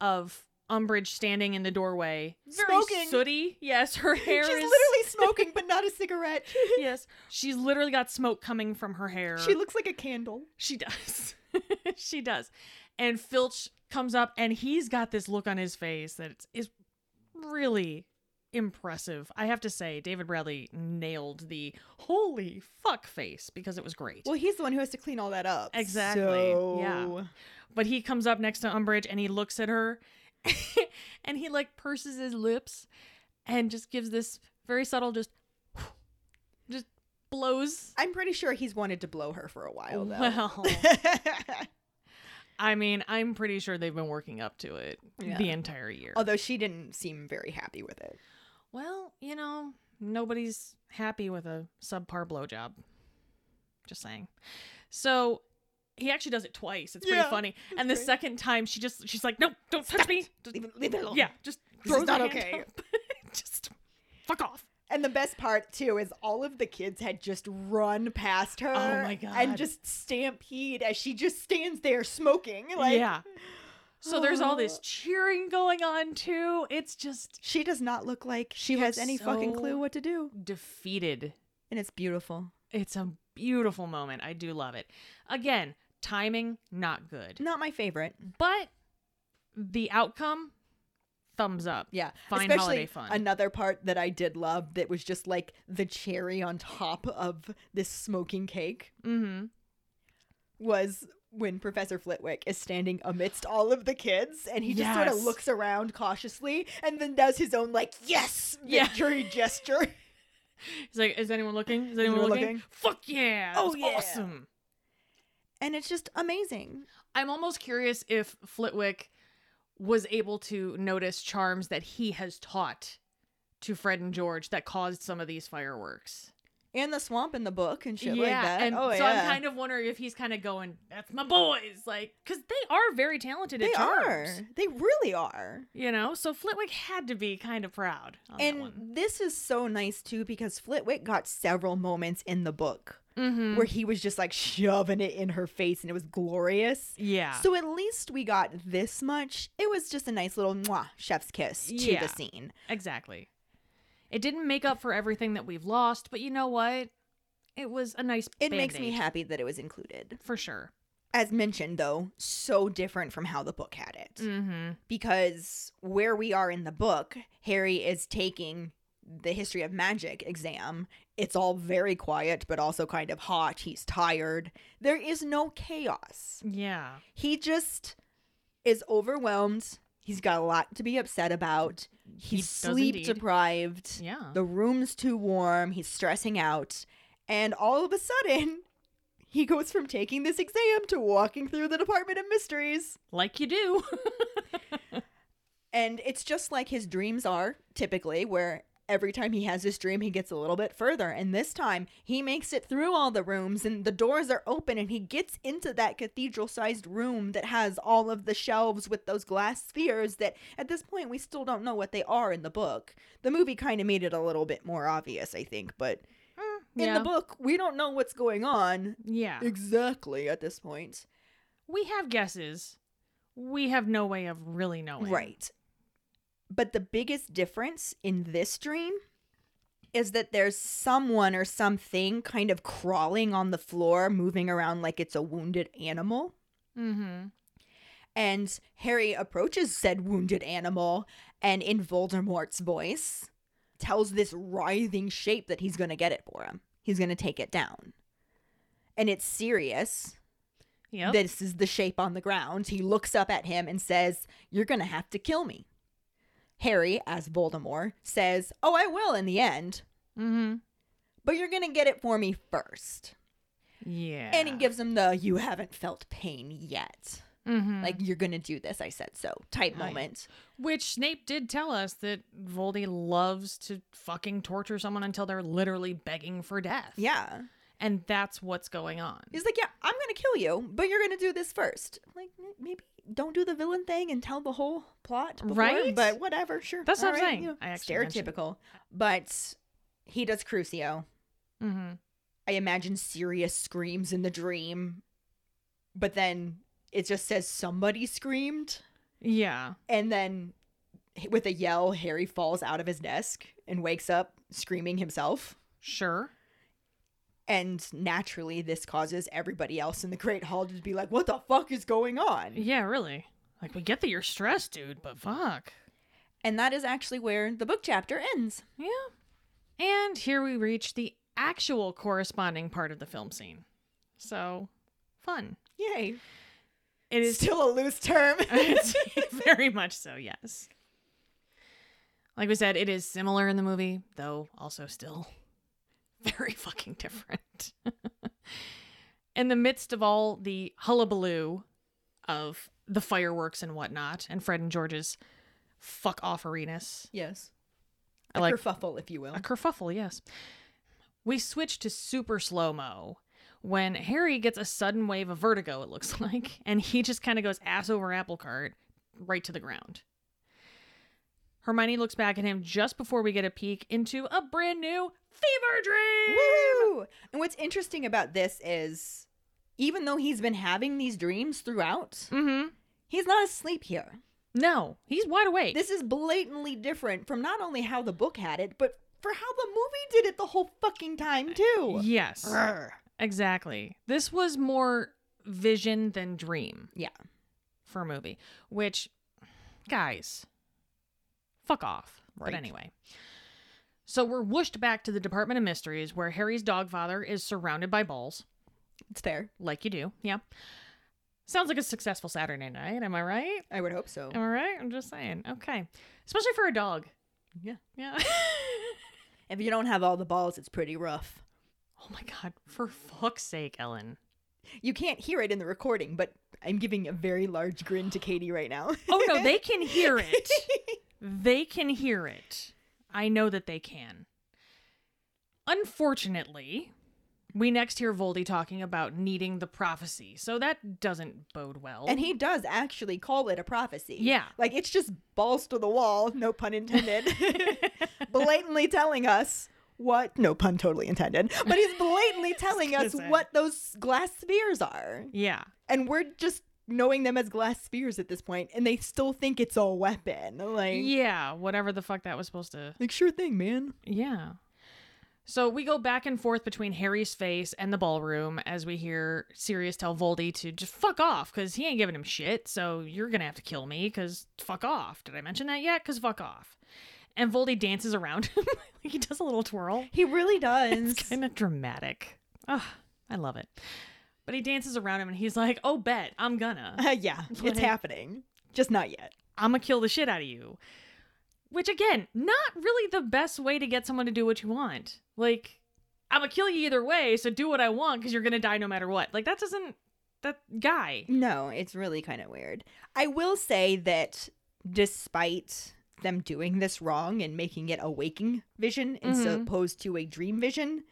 of Umbridge standing in the doorway. Very Smoking. sooty. Yes, her hair is. She's is literally smoking, but not a cigarette. Yes. She's literally got smoke coming from her hair. She looks like a candle. She does. she does. And Filch comes up and he's got this look on his face that is really impressive. I have to say, David Bradley nailed the holy fuck face because it was great. Well, he's the one who has to clean all that up. Exactly, So... yeah. But he comes up next to Umbridge and he looks at her and he like purses his lips and just gives this very subtle just just blows. I'm pretty sure he's wanted to blow her for a while, though. Well, I mean, I'm pretty sure they've been working up to it Yeah. the entire year. Although she didn't seem very happy with it. Well, you know, nobody's happy with a subpar blowjob. Just saying. So he actually does it twice. It's pretty Yeah, funny. And the great. second time, she just she's like, "No, don't touch me." Just- Leave it, leave it alone. yeah, just This throws is not okay. just fuck off. And the best part too is all of the kids had just run past her. Oh my And just stampede as she just stands there smoking. Like yeah. So there's all this Oh. cheering going on too. It's just she does not look like she, She has any fucking clue what to do. defeated And it's beautiful. It's a beautiful moment. I do love it. Again, timing not good. Not my favorite. But the outcome thumbs up. Yeah. Fine Especially holiday fun. Another part that I did love that was just like the cherry on top of this smoking cake Mhm. was when Professor Flitwick is standing amidst all of the kids and he just sort of looks around cautiously and then does his own like yes Yeah. victory gesture. He's like, "Is anyone looking? Is anyone looking? looking? Fuck yeah. Oh, yeah. Awesome." And it's just amazing. I'm almost curious if Flitwick was able to notice charms that he has taught to Fred and George that caused some of these fireworks. And the swamp in the book and shit yeah, like that. and oh so yeah. I'm kind of wondering if he's kind of going, "That's my boys," like, because they are very talented they at are. They really are. You know, so Flitwick had to be kind of proud. On that one. And this is so nice too because Flitwick got several moments in the book Mhm. where he was just like shoving it in her face and it was glorious. yeah, So at least we got this much. It was just a nice little mwah, chef's kiss to Yeah. the scene. exactly. It didn't make up for everything that we've lost, but you know what? It was a nice. It makes me happy that it was included. for sure. As mentioned, though, so different from how the book had it. Mm-hmm. Because where we are in the book, Harry is taking the history of magic exam. It's all very quiet, but also kind of hot. He's tired. There is no chaos. Yeah. He just is overwhelmed. He's got a lot to be upset about. He's does sleep indeed. deprived. Yeah. The room's too warm. He's stressing out. And all of a sudden, he goes from taking this exam to walking through the Department of Mysteries. like you do. And it's just like his dreams are typically, where every time he has this dream, he gets a little bit further. And this time, he makes it through all the rooms and the doors are open and he gets into that cathedral sized room that has all of the shelves with those glass spheres that at this point we still don't know what they are in the book. The movie kind of made it a little bit more obvious, I think, but hmm, in yeah. the book, we don't know what's going on Yeah. exactly at this point. We have guesses. We have no way of really knowing. Right. But the biggest difference in this dream is that there's someone or something kind of crawling on the floor, moving around like it's a wounded animal. Mm-hmm. And Harry approaches said wounded animal and, in Voldemort's voice, tells this writhing shape that he's going to get it for him. He's going to take it down. And it's serious. Yep. This is the shape on the ground. He looks up at him and says, You're going to have to kill me. Harry, as Voldemort, says, Oh, I will in the end, mm-hmm. but you're going to get it for me first. Yeah. And he gives him the You haven't felt pain yet. mm-hmm. Like, you're going to do this, I said so type Right. moment. Which Snape did tell us that Voldy loves to fucking torture someone until they're literally begging for death. Yeah. And that's what's going on. He's like, Yeah, I'm going to kill you, but you're going to do this first. Like, maybe don't do the villain thing and tell the whole plot. Before, Right? But whatever, sure. That's what All I'm right, saying. you know, I actually mentioned- stereotypical. But he does Crucio. Mm-hmm. I imagine Sirius screams in the dream, but then it just says somebody screamed, Yeah. and then with a yell, Harry falls out of his desk and wakes up screaming himself. Sure. And naturally, this causes everybody else in the Great Hall to be like, "What the fuck is going on?" Yeah, really. Like, we get that you're stressed, dude, but fuck. And that is actually where the book chapter ends. Yeah. And here we reach the actual corresponding part of the film scene. So, fun. Yay! It is Still a loose term. Very much so, yes. Like we said, it is similar in the movie, though also still very fucking different. in the midst of all the hullabaloo of the fireworks and whatnot, and Fred and George's fuck offeriness, yes, I a like kerfuffle, if you will. a kerfuffle, yes. We switch to super slow mo when Harry gets a sudden wave of vertigo, it looks like, and he just kind of goes ass over apple cart right to the ground. Hermione looks back at him just before we get a peek into a brand new fever dream. Woo! And what's interesting about this is even though he's been having these dreams throughout, Mm-hmm. he's not asleep here. No, he's wide awake. This is blatantly different from not only how the book had it, but for how the movie did it the whole fucking time, too. yes, Grr. exactly. This was more vision than dream. Yeah. for a movie, which, guys, fuck off. Right. But anyway. So we're whooshed back to the Department of Mysteries where Harry's dogfather is surrounded by balls, It's there. like you do. Yeah. Sounds like a successful Saturday night. Am I right? I would hope so. Am I right? I'm just saying. Okay. Especially for a dog. Yeah. Yeah. If you don't have all the balls, it's pretty rough. oh my God. For fuck's sake, Ellen. You can't hear it in the recording, but I'm giving a very large grin to Katie right now. Oh no, they can hear it. They can hear it. I know that they can. Unfortunately, we next hear Voldy talking about needing the prophecy, so that doesn't bode well. And he does actually call it a prophecy. Yeah. Like it's just balls to the wall, no pun intended. blatantly telling us what no pun totally intended. But he's blatantly telling us what those glass spheres are. yeah. And we're just knowing them as glass spheres at this point, and they still think it's a weapon. Like Yeah, whatever the fuck that was supposed to. like sure thing, man. Yeah. So we go back and forth between Harry's face and the ballroom as we hear Sirius tell Voldy to just fuck off because he ain't giving him shit. So you're gonna have to kill me because fuck off. Did I mention that yet? Because fuck off. And Voldy dances around him. he does a little twirl. He really does. It's kind of dramatic. Ugh, I love it. But he dances around him and he's like, "Oh, bet I'm gonna." Uh, yeah, it's happening. Just not yet. I'm gonna kill the shit out of you. Which again, not really the best way to get someone to do what you want. Like, I'm gonna kill you either way, so do what I want because you're gonna die no matter what. Like that doesn't that guy. No, it's really kind of weird. I will say that despite them doing this wrong and making it a waking vision as Mhm. opposed to a dream vision.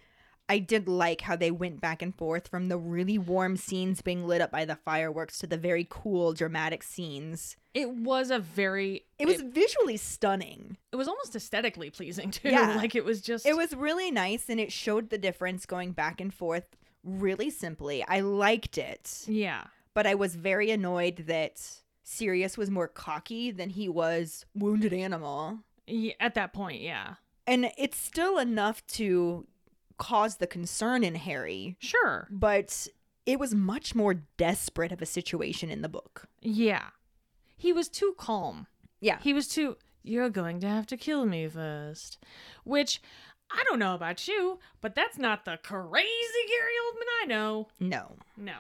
I did like how they went back and forth from the really warm scenes being lit up by the fireworks to the very cool dramatic scenes. It was a very It was visually stunning. it was almost aesthetically pleasing too. Yeah. Like it was just It was really nice and it showed the difference going back and forth really simply. I liked it, Yeah. but I was very annoyed that Sirius was more cocky than he was wounded animal. yeah. At that point, yeah. And it's still enough to cause the concern in Harry, Sure. but it was much more desperate of a situation in the book. Yeah. He was too calm. Yeah. He was too you're going to have to kill me first. Which I don't know about you, but that's not the crazy Gary Oldman I know. No. No.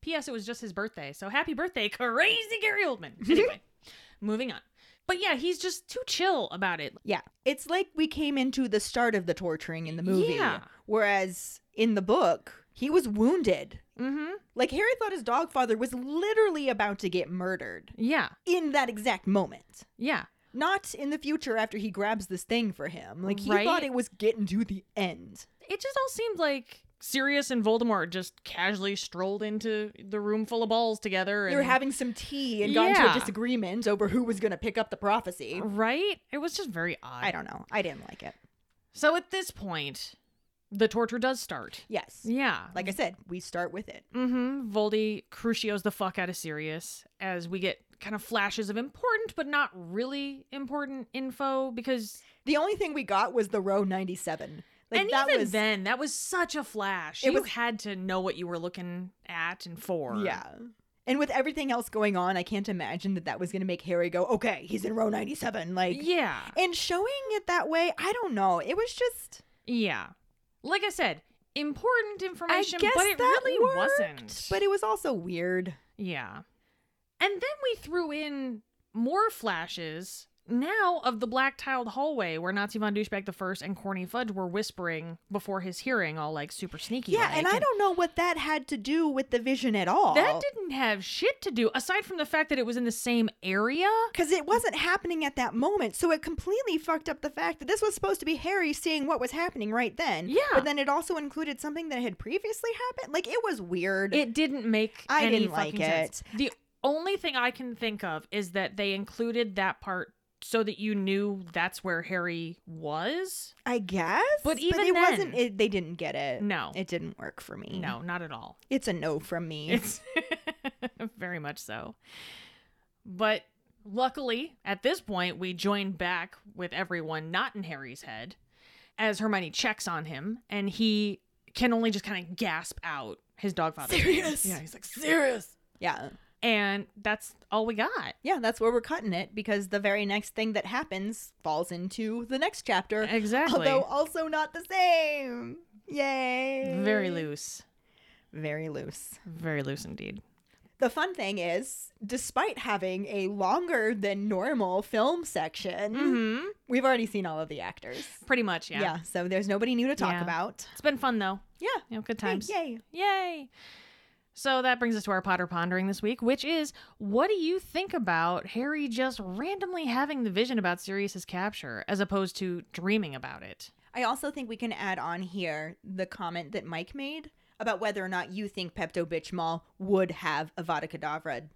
P.S. It was just his birthday, so happy birthday, crazy Gary Oldman. Anyway, moving on. But yeah, he's just too chill about it. Yeah. It's like we came into the start of the torturing in the movie. Yeah. Whereas in the book, he was wounded. Mm-hmm. Like Harry thought his dog father was literally about to get murdered Yeah. in that exact moment. Yeah. Not in the future after he grabs this thing for him. Like he Right? thought it was getting to the end. It just all seemed like Sirius and Voldemort just casually strolled into the room full of balls together. And, They were having some tea and got into a disagreement over who was going to pick up the prophecy. right? It was just very odd. I don't know. I didn't like it. So at this point, the torture does start. Yes. Yeah. Like I said, we start with it. Mm-hmm. Voldy crucios the fuck out of Sirius as we get kind of flashes of important but not really important info because The only thing we got was the row 97. Like and that even was then that was such a flash. It you was- had to know what you were looking at and for. Yeah. And with everything else going on, I can't imagine that that was going to make Harry go, "Okay, he's in row 97." Like Yeah. and showing it that way, I don't know. It was just Yeah. Like I said, important information, I guess but it that really worked, wasn't. But it was also weird. Yeah. And then we threw in more flashes now of the black tiled hallway where Nazi von Douchebag the First and Corny Fudge were whispering before his hearing, all like super sneaky. Yeah, and I don't know what that had to do with the vision at all. That didn't have shit to do aside from the fact that it was in the same area. because it wasn't happening at that moment. So it completely fucked up the fact that this was supposed to be Harry seeing what was happening right then. Yeah. But then it also included something that had previously happened. Like it was weird. It didn't make I any didn't like fucking sense. it. The only thing I can think of is that they included that part so that you knew that's where Harry was. I guess. But even it then- wasn't. It, they didn't get it. No. It didn't work for me. No, not at all. It's a no from me. It's very much so. But luckily, at this point, we join back with everyone not in Harry's head as Hermione checks on him and he can only just kind of gasp out his dog father. Sirius. Yeah, he's like, Sirius. yeah. And that's all we got. Yeah, that's where we're cutting it because the very next thing that happens falls into the next chapter. Exactly. Although also not the same. Yay. Very loose. Very loose. Very loose indeed. The fun thing is, despite having a longer than normal film section, Mm-hmm. we've already seen all of the actors. Pretty much, yeah. Yeah. so there's nobody new to talk Yeah. about. It's been fun though. Yeah. You know, good Hey, times. yay. Yay. So that brings us to our Potter pondering this week, which is what do you think about Harry just randomly having the vision about Sirius's capture as opposed to dreaming about it? I also think we can add on here the comment that Mike made about whether or not you think Pepto Bitchmall would have Avada Kedavra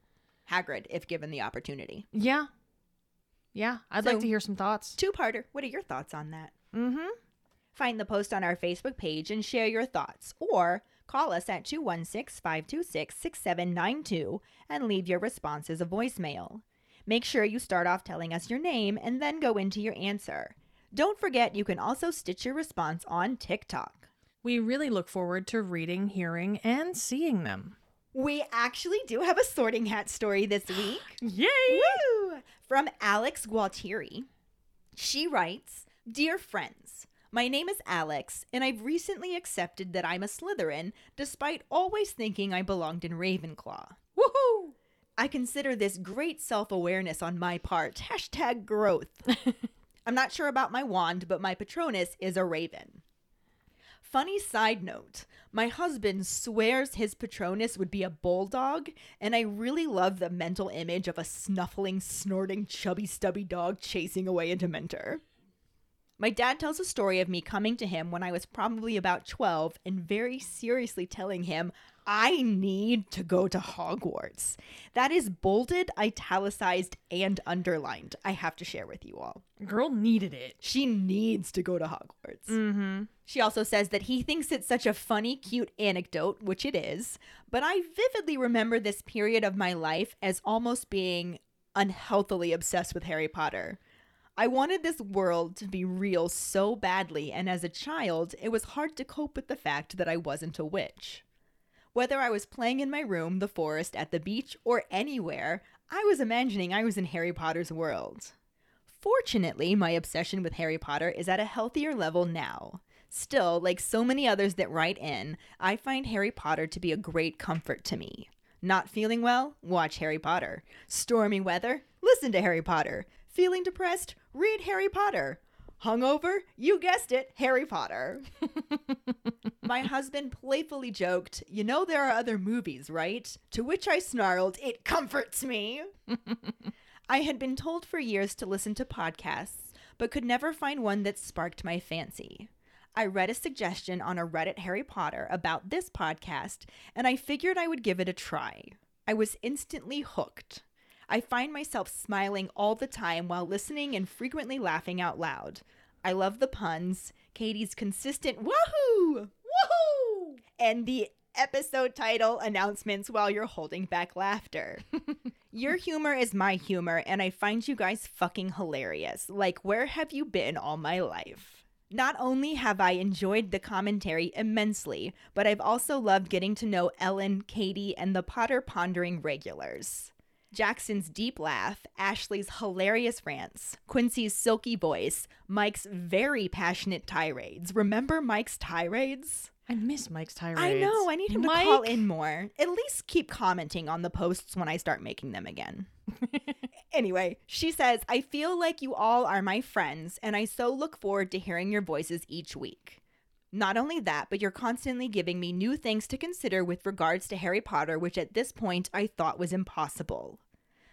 Hagrid if given the opportunity. Yeah. Yeah, I'd like to hear some thoughts. Two parter. What are your thoughts on that? Mm-hmm. Find the post on our Facebook page and share your thoughts, or call us at 216 526 6792 and leave your response as a voicemail. Make sure you start off telling us your name and then go into your answer. Don't forget you can also stitch your response on TikTok. We really look forward to reading, hearing, and seeing them. We actually do have a sorting hat story this week. Yay! Woo! From Alex Gualtieri. She writes Dear friends, my name is Alex, and I've recently accepted that I'm a Slytherin despite always thinking I belonged in Ravenclaw. Woohoo! I consider this great self awareness on my part. Hashtag growth. I'm not sure about my wand, but my Patronus is a raven. Funny side note my husband swears his Patronus would be a bulldog, and I really love the mental image of a snuffling, snorting, chubby, stubby dog chasing away a Dementor. My dad tells a story of me coming to him when I was probably about 12 and very seriously telling him, I need to go to Hogwarts. That is bolded, italicized, and underlined. I have to share with you all. Girl needed it. She needs to go to Hogwarts. Mm-hmm. She also says that he thinks it's such a funny, cute anecdote, which it is, but I vividly remember this period of my life as almost being unhealthily obsessed with Harry Potter. I wanted this world to be real so badly, and as a child, it was hard to cope with the fact that I wasn't a witch. Whether I was playing in my room, the forest, at the beach, or anywhere, I was imagining I was in Harry Potter's world. Fortunately, my obsession with Harry Potter is at a healthier level now. Still, like so many others that write in, I find Harry Potter to be a great comfort to me. Not feeling well? Watch Harry Potter. Stormy weather? Listen to Harry Potter. Feeling depressed? Read Harry Potter. Hungover? You guessed it, Harry Potter. My husband playfully joked, You know, there are other movies, right? To which I snarled, It comforts me. I had been told for years to listen to podcasts, but could never find one that sparked my fancy. I read a suggestion on a Reddit Harry Potter about this podcast, and I figured I would give it a try. I was instantly hooked. I find myself smiling all the time while listening and frequently laughing out loud. I love the puns, Keighty's consistent woohoo, woohoo, and the episode title announcements while you're holding back laughter. Your humor is my humor, and I find you guys fucking hilarious. Like, where have you been all my life? Not only have I enjoyed the commentary immensely, but I've also loved getting to know Ellen, Katie, and the Potter Pondering regulars. Jackson's deep laugh, Ashley's hilarious rants, Quincy's silky voice, Mike's very passionate tirades. Remember Mike's tirades? I miss Mike's tirades. I know. I need him Mike? to call in more. At least keep commenting on the posts when I start making them again. anyway, she says, I feel like you all are my friends, and I so look forward to hearing your voices each week. Not only that, but you're constantly giving me new things to consider with regards to Harry Potter, which at this point I thought was impossible.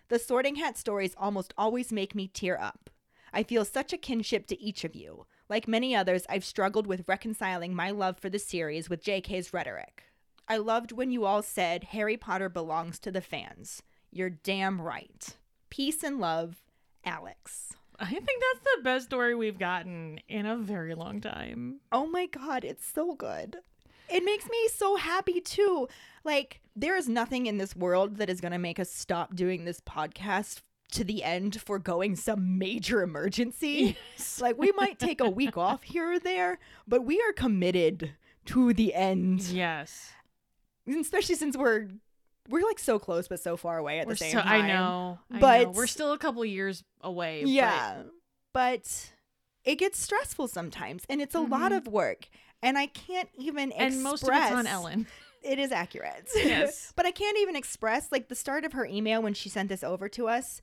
The Sorting Hat stories almost always make me tear up. I feel such a kinship to each of you. Like many others, I've struggled with reconciling my love for the series with JK's rhetoric. I loved when you all said Harry Potter belongs to the fans. You're damn right. Peace and love, Alex. I think that's the best story we've gotten in a very long time. Oh my god, it's so good. It makes me so happy too. Like, there is nothing in this world that is going to make us stop doing this podcast to the end for going some major emergency. Like, we might take a week off here or there, but we are committed to the end. Yes. Especially since we're we're like so close but so far away at We're the same so, time. I know. I But- know. we're still a couple years away. Yeah. But it gets stressful sometimes and it's a lot Mhm. of work. And I can't even and express most of it's on Ellen. It is accurate. Yes. but I can't even express like the start of her email when she sent this over to us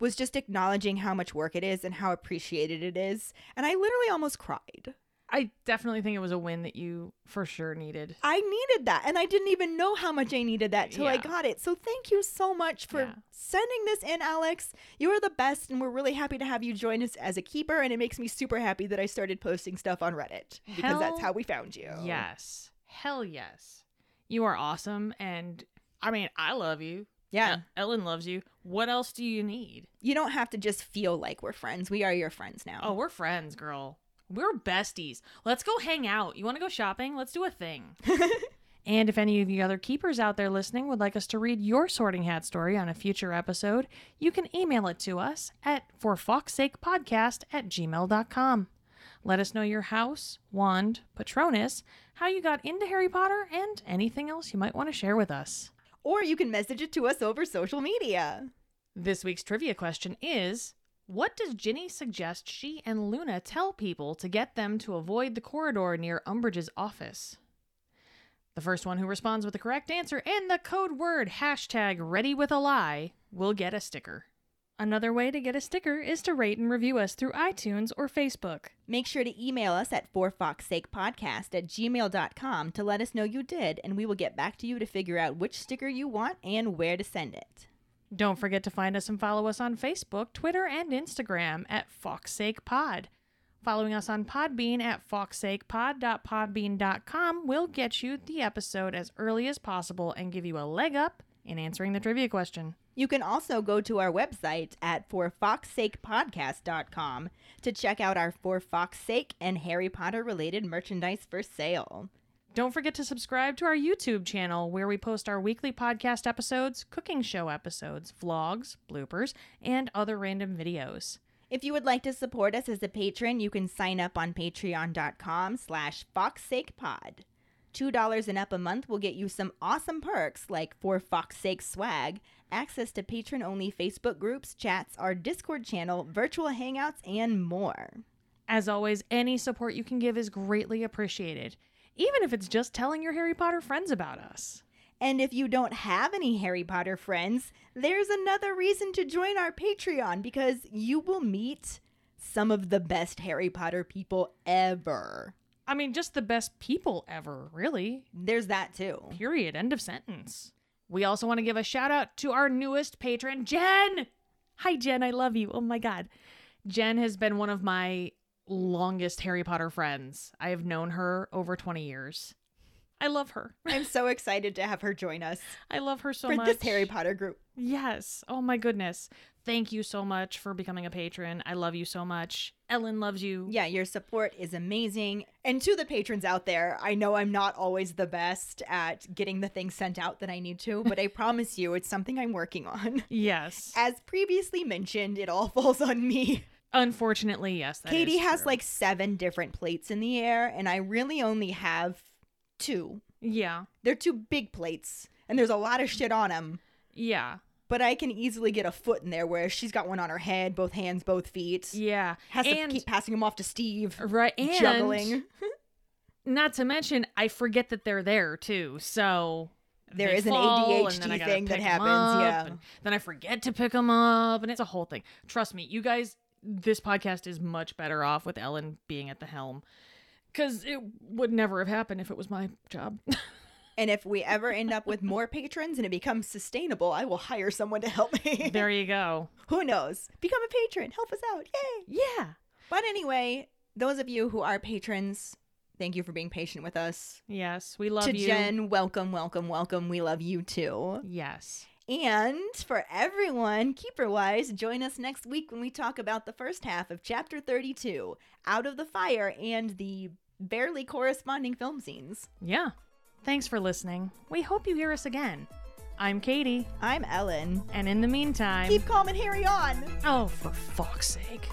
was just acknowledging how much work it is and how appreciated it is. And I literally almost cried. I definitely think it was a win that you for sure needed. I needed that and I didn't even know how much I needed that till I got it. So thank you so much for Yeah. sending this in, Alex. You are the best and we're really happy to have you join us as a keeper and it makes me super happy that I started posting stuff on Reddit because that's how we found you. Yes. Hell yes. You are awesome and I mean, I love you. Yeah. El- Ellen loves you. What else do you need? You don't have to just feel like we're friends. We are your friends now. Oh, we're friends, girl. We're besties. Let's go hang out. You want to go shopping? Let's do a thing. and if any of you other keepers out there listening would like us to read your sorting hat story on a future episode, you can email it to us at forfawkessakepodcast at gmail.com. Let us know your house, wand, patronus, how you got into Harry Potter, and anything else you might want to share with us. Or you can message it to us over social media. This week's trivia question is What does Ginny suggest she and Luna tell people to get them to avoid the corridor near Umbridge's office? The first one who responds with the correct answer and the code word hashtag ready with a lie will get a sticker. Another way to get a sticker is to rate and review us through iTunes or Facebook. Make sure to email us at forfawkessakepodcast at gmail.com to let us know you did, and we will get back to you to figure out which sticker you want and where to send it. Don't forget to find us and follow us on Facebook, Twitter, and Instagram at FawkesSakePod. Following us on Podbean at fawkessakepod.podbean.com will get you the episode as early as possible and give you a leg up in answering the trivia question. You can also go to our website at forfawkessakepodcast.com to check out our For Fawkes Sake and Harry Potter related merchandise for sale. Don't forget to subscribe to our YouTube channel where we post our weekly podcast episodes, cooking show episodes, vlogs, bloopers, and other random videos. If you would like to support us as a patron, you can sign up on patreon.com slash fawkessakepod. $2 and up a month will get you some awesome perks like For Fawkes Sake swag, access to patron only Facebook groups, chats, our Discord channel, virtual hangouts, and more. As always, any support you can give is greatly appreciated, even if it's just telling your Harry Potter friends about us. And if you don't have any Harry Potter friends, there's another reason to join our Patreon because you will meet some of the best Harry Potter people ever. I mean, just the best people ever, really. There's that too. Period. End of sentence. We also want to give a shout out to our newest patron, Jen. Hi, Jen. I love you. Oh my God. Jen has been one of my longest Harry Potter friends. I have known her over 20 years. I love her. I'm so excited to have her join us I love her so for much. this Harry Potter group. Yes. Oh my goodness. Thank you so much for becoming a patron. I love you so much. Ellen loves you. Yeah, your support is amazing. And to the patrons out there, I know I'm not always the best at getting the things sent out that I need to, but I promise you it's something I'm working on. Yes. As previously mentioned, it all falls on me. Unfortunately, yes. that Keighty has true. like seven different plates in the air, and I really only have two. Yeah. They're two big plates, and there's a lot of shit on them. Yeah. But I can easily get a foot in there, where she's got one on her head, both hands, both feet. Yeah. Has to keep passing them off to Steve. right and juggling. Not to mention, I forget that they're there too. So There is an fall, and then I ADHD thing that happens, yeah. and then I forget to pick them up, and it's a whole thing. Trust me, you guys. This podcast is much better off with Ellen being at the helm, because it would never have happened if it was my job. And if we ever end up with more patrons and it becomes sustainable, I will hire someone to help me. there you go. Who knows? Become a patron. Help us out. Yay. Yeah. But anyway, those of you who are patrons, thank you for being patient with us. Yes, we love to you. Jen, welcome, welcome, welcome. We love you too. Yes. And for everyone, keeper wise, join us next week when we talk about the first half of chapter 32, Out of the Fire, and the barely corresponding film scenes. Yeah. Thanks for listening. We hope you hear us again. I'm Keighty, I'm Ellen. and in the meantime, Keep calm and Harry on. oh, for fuck's sake.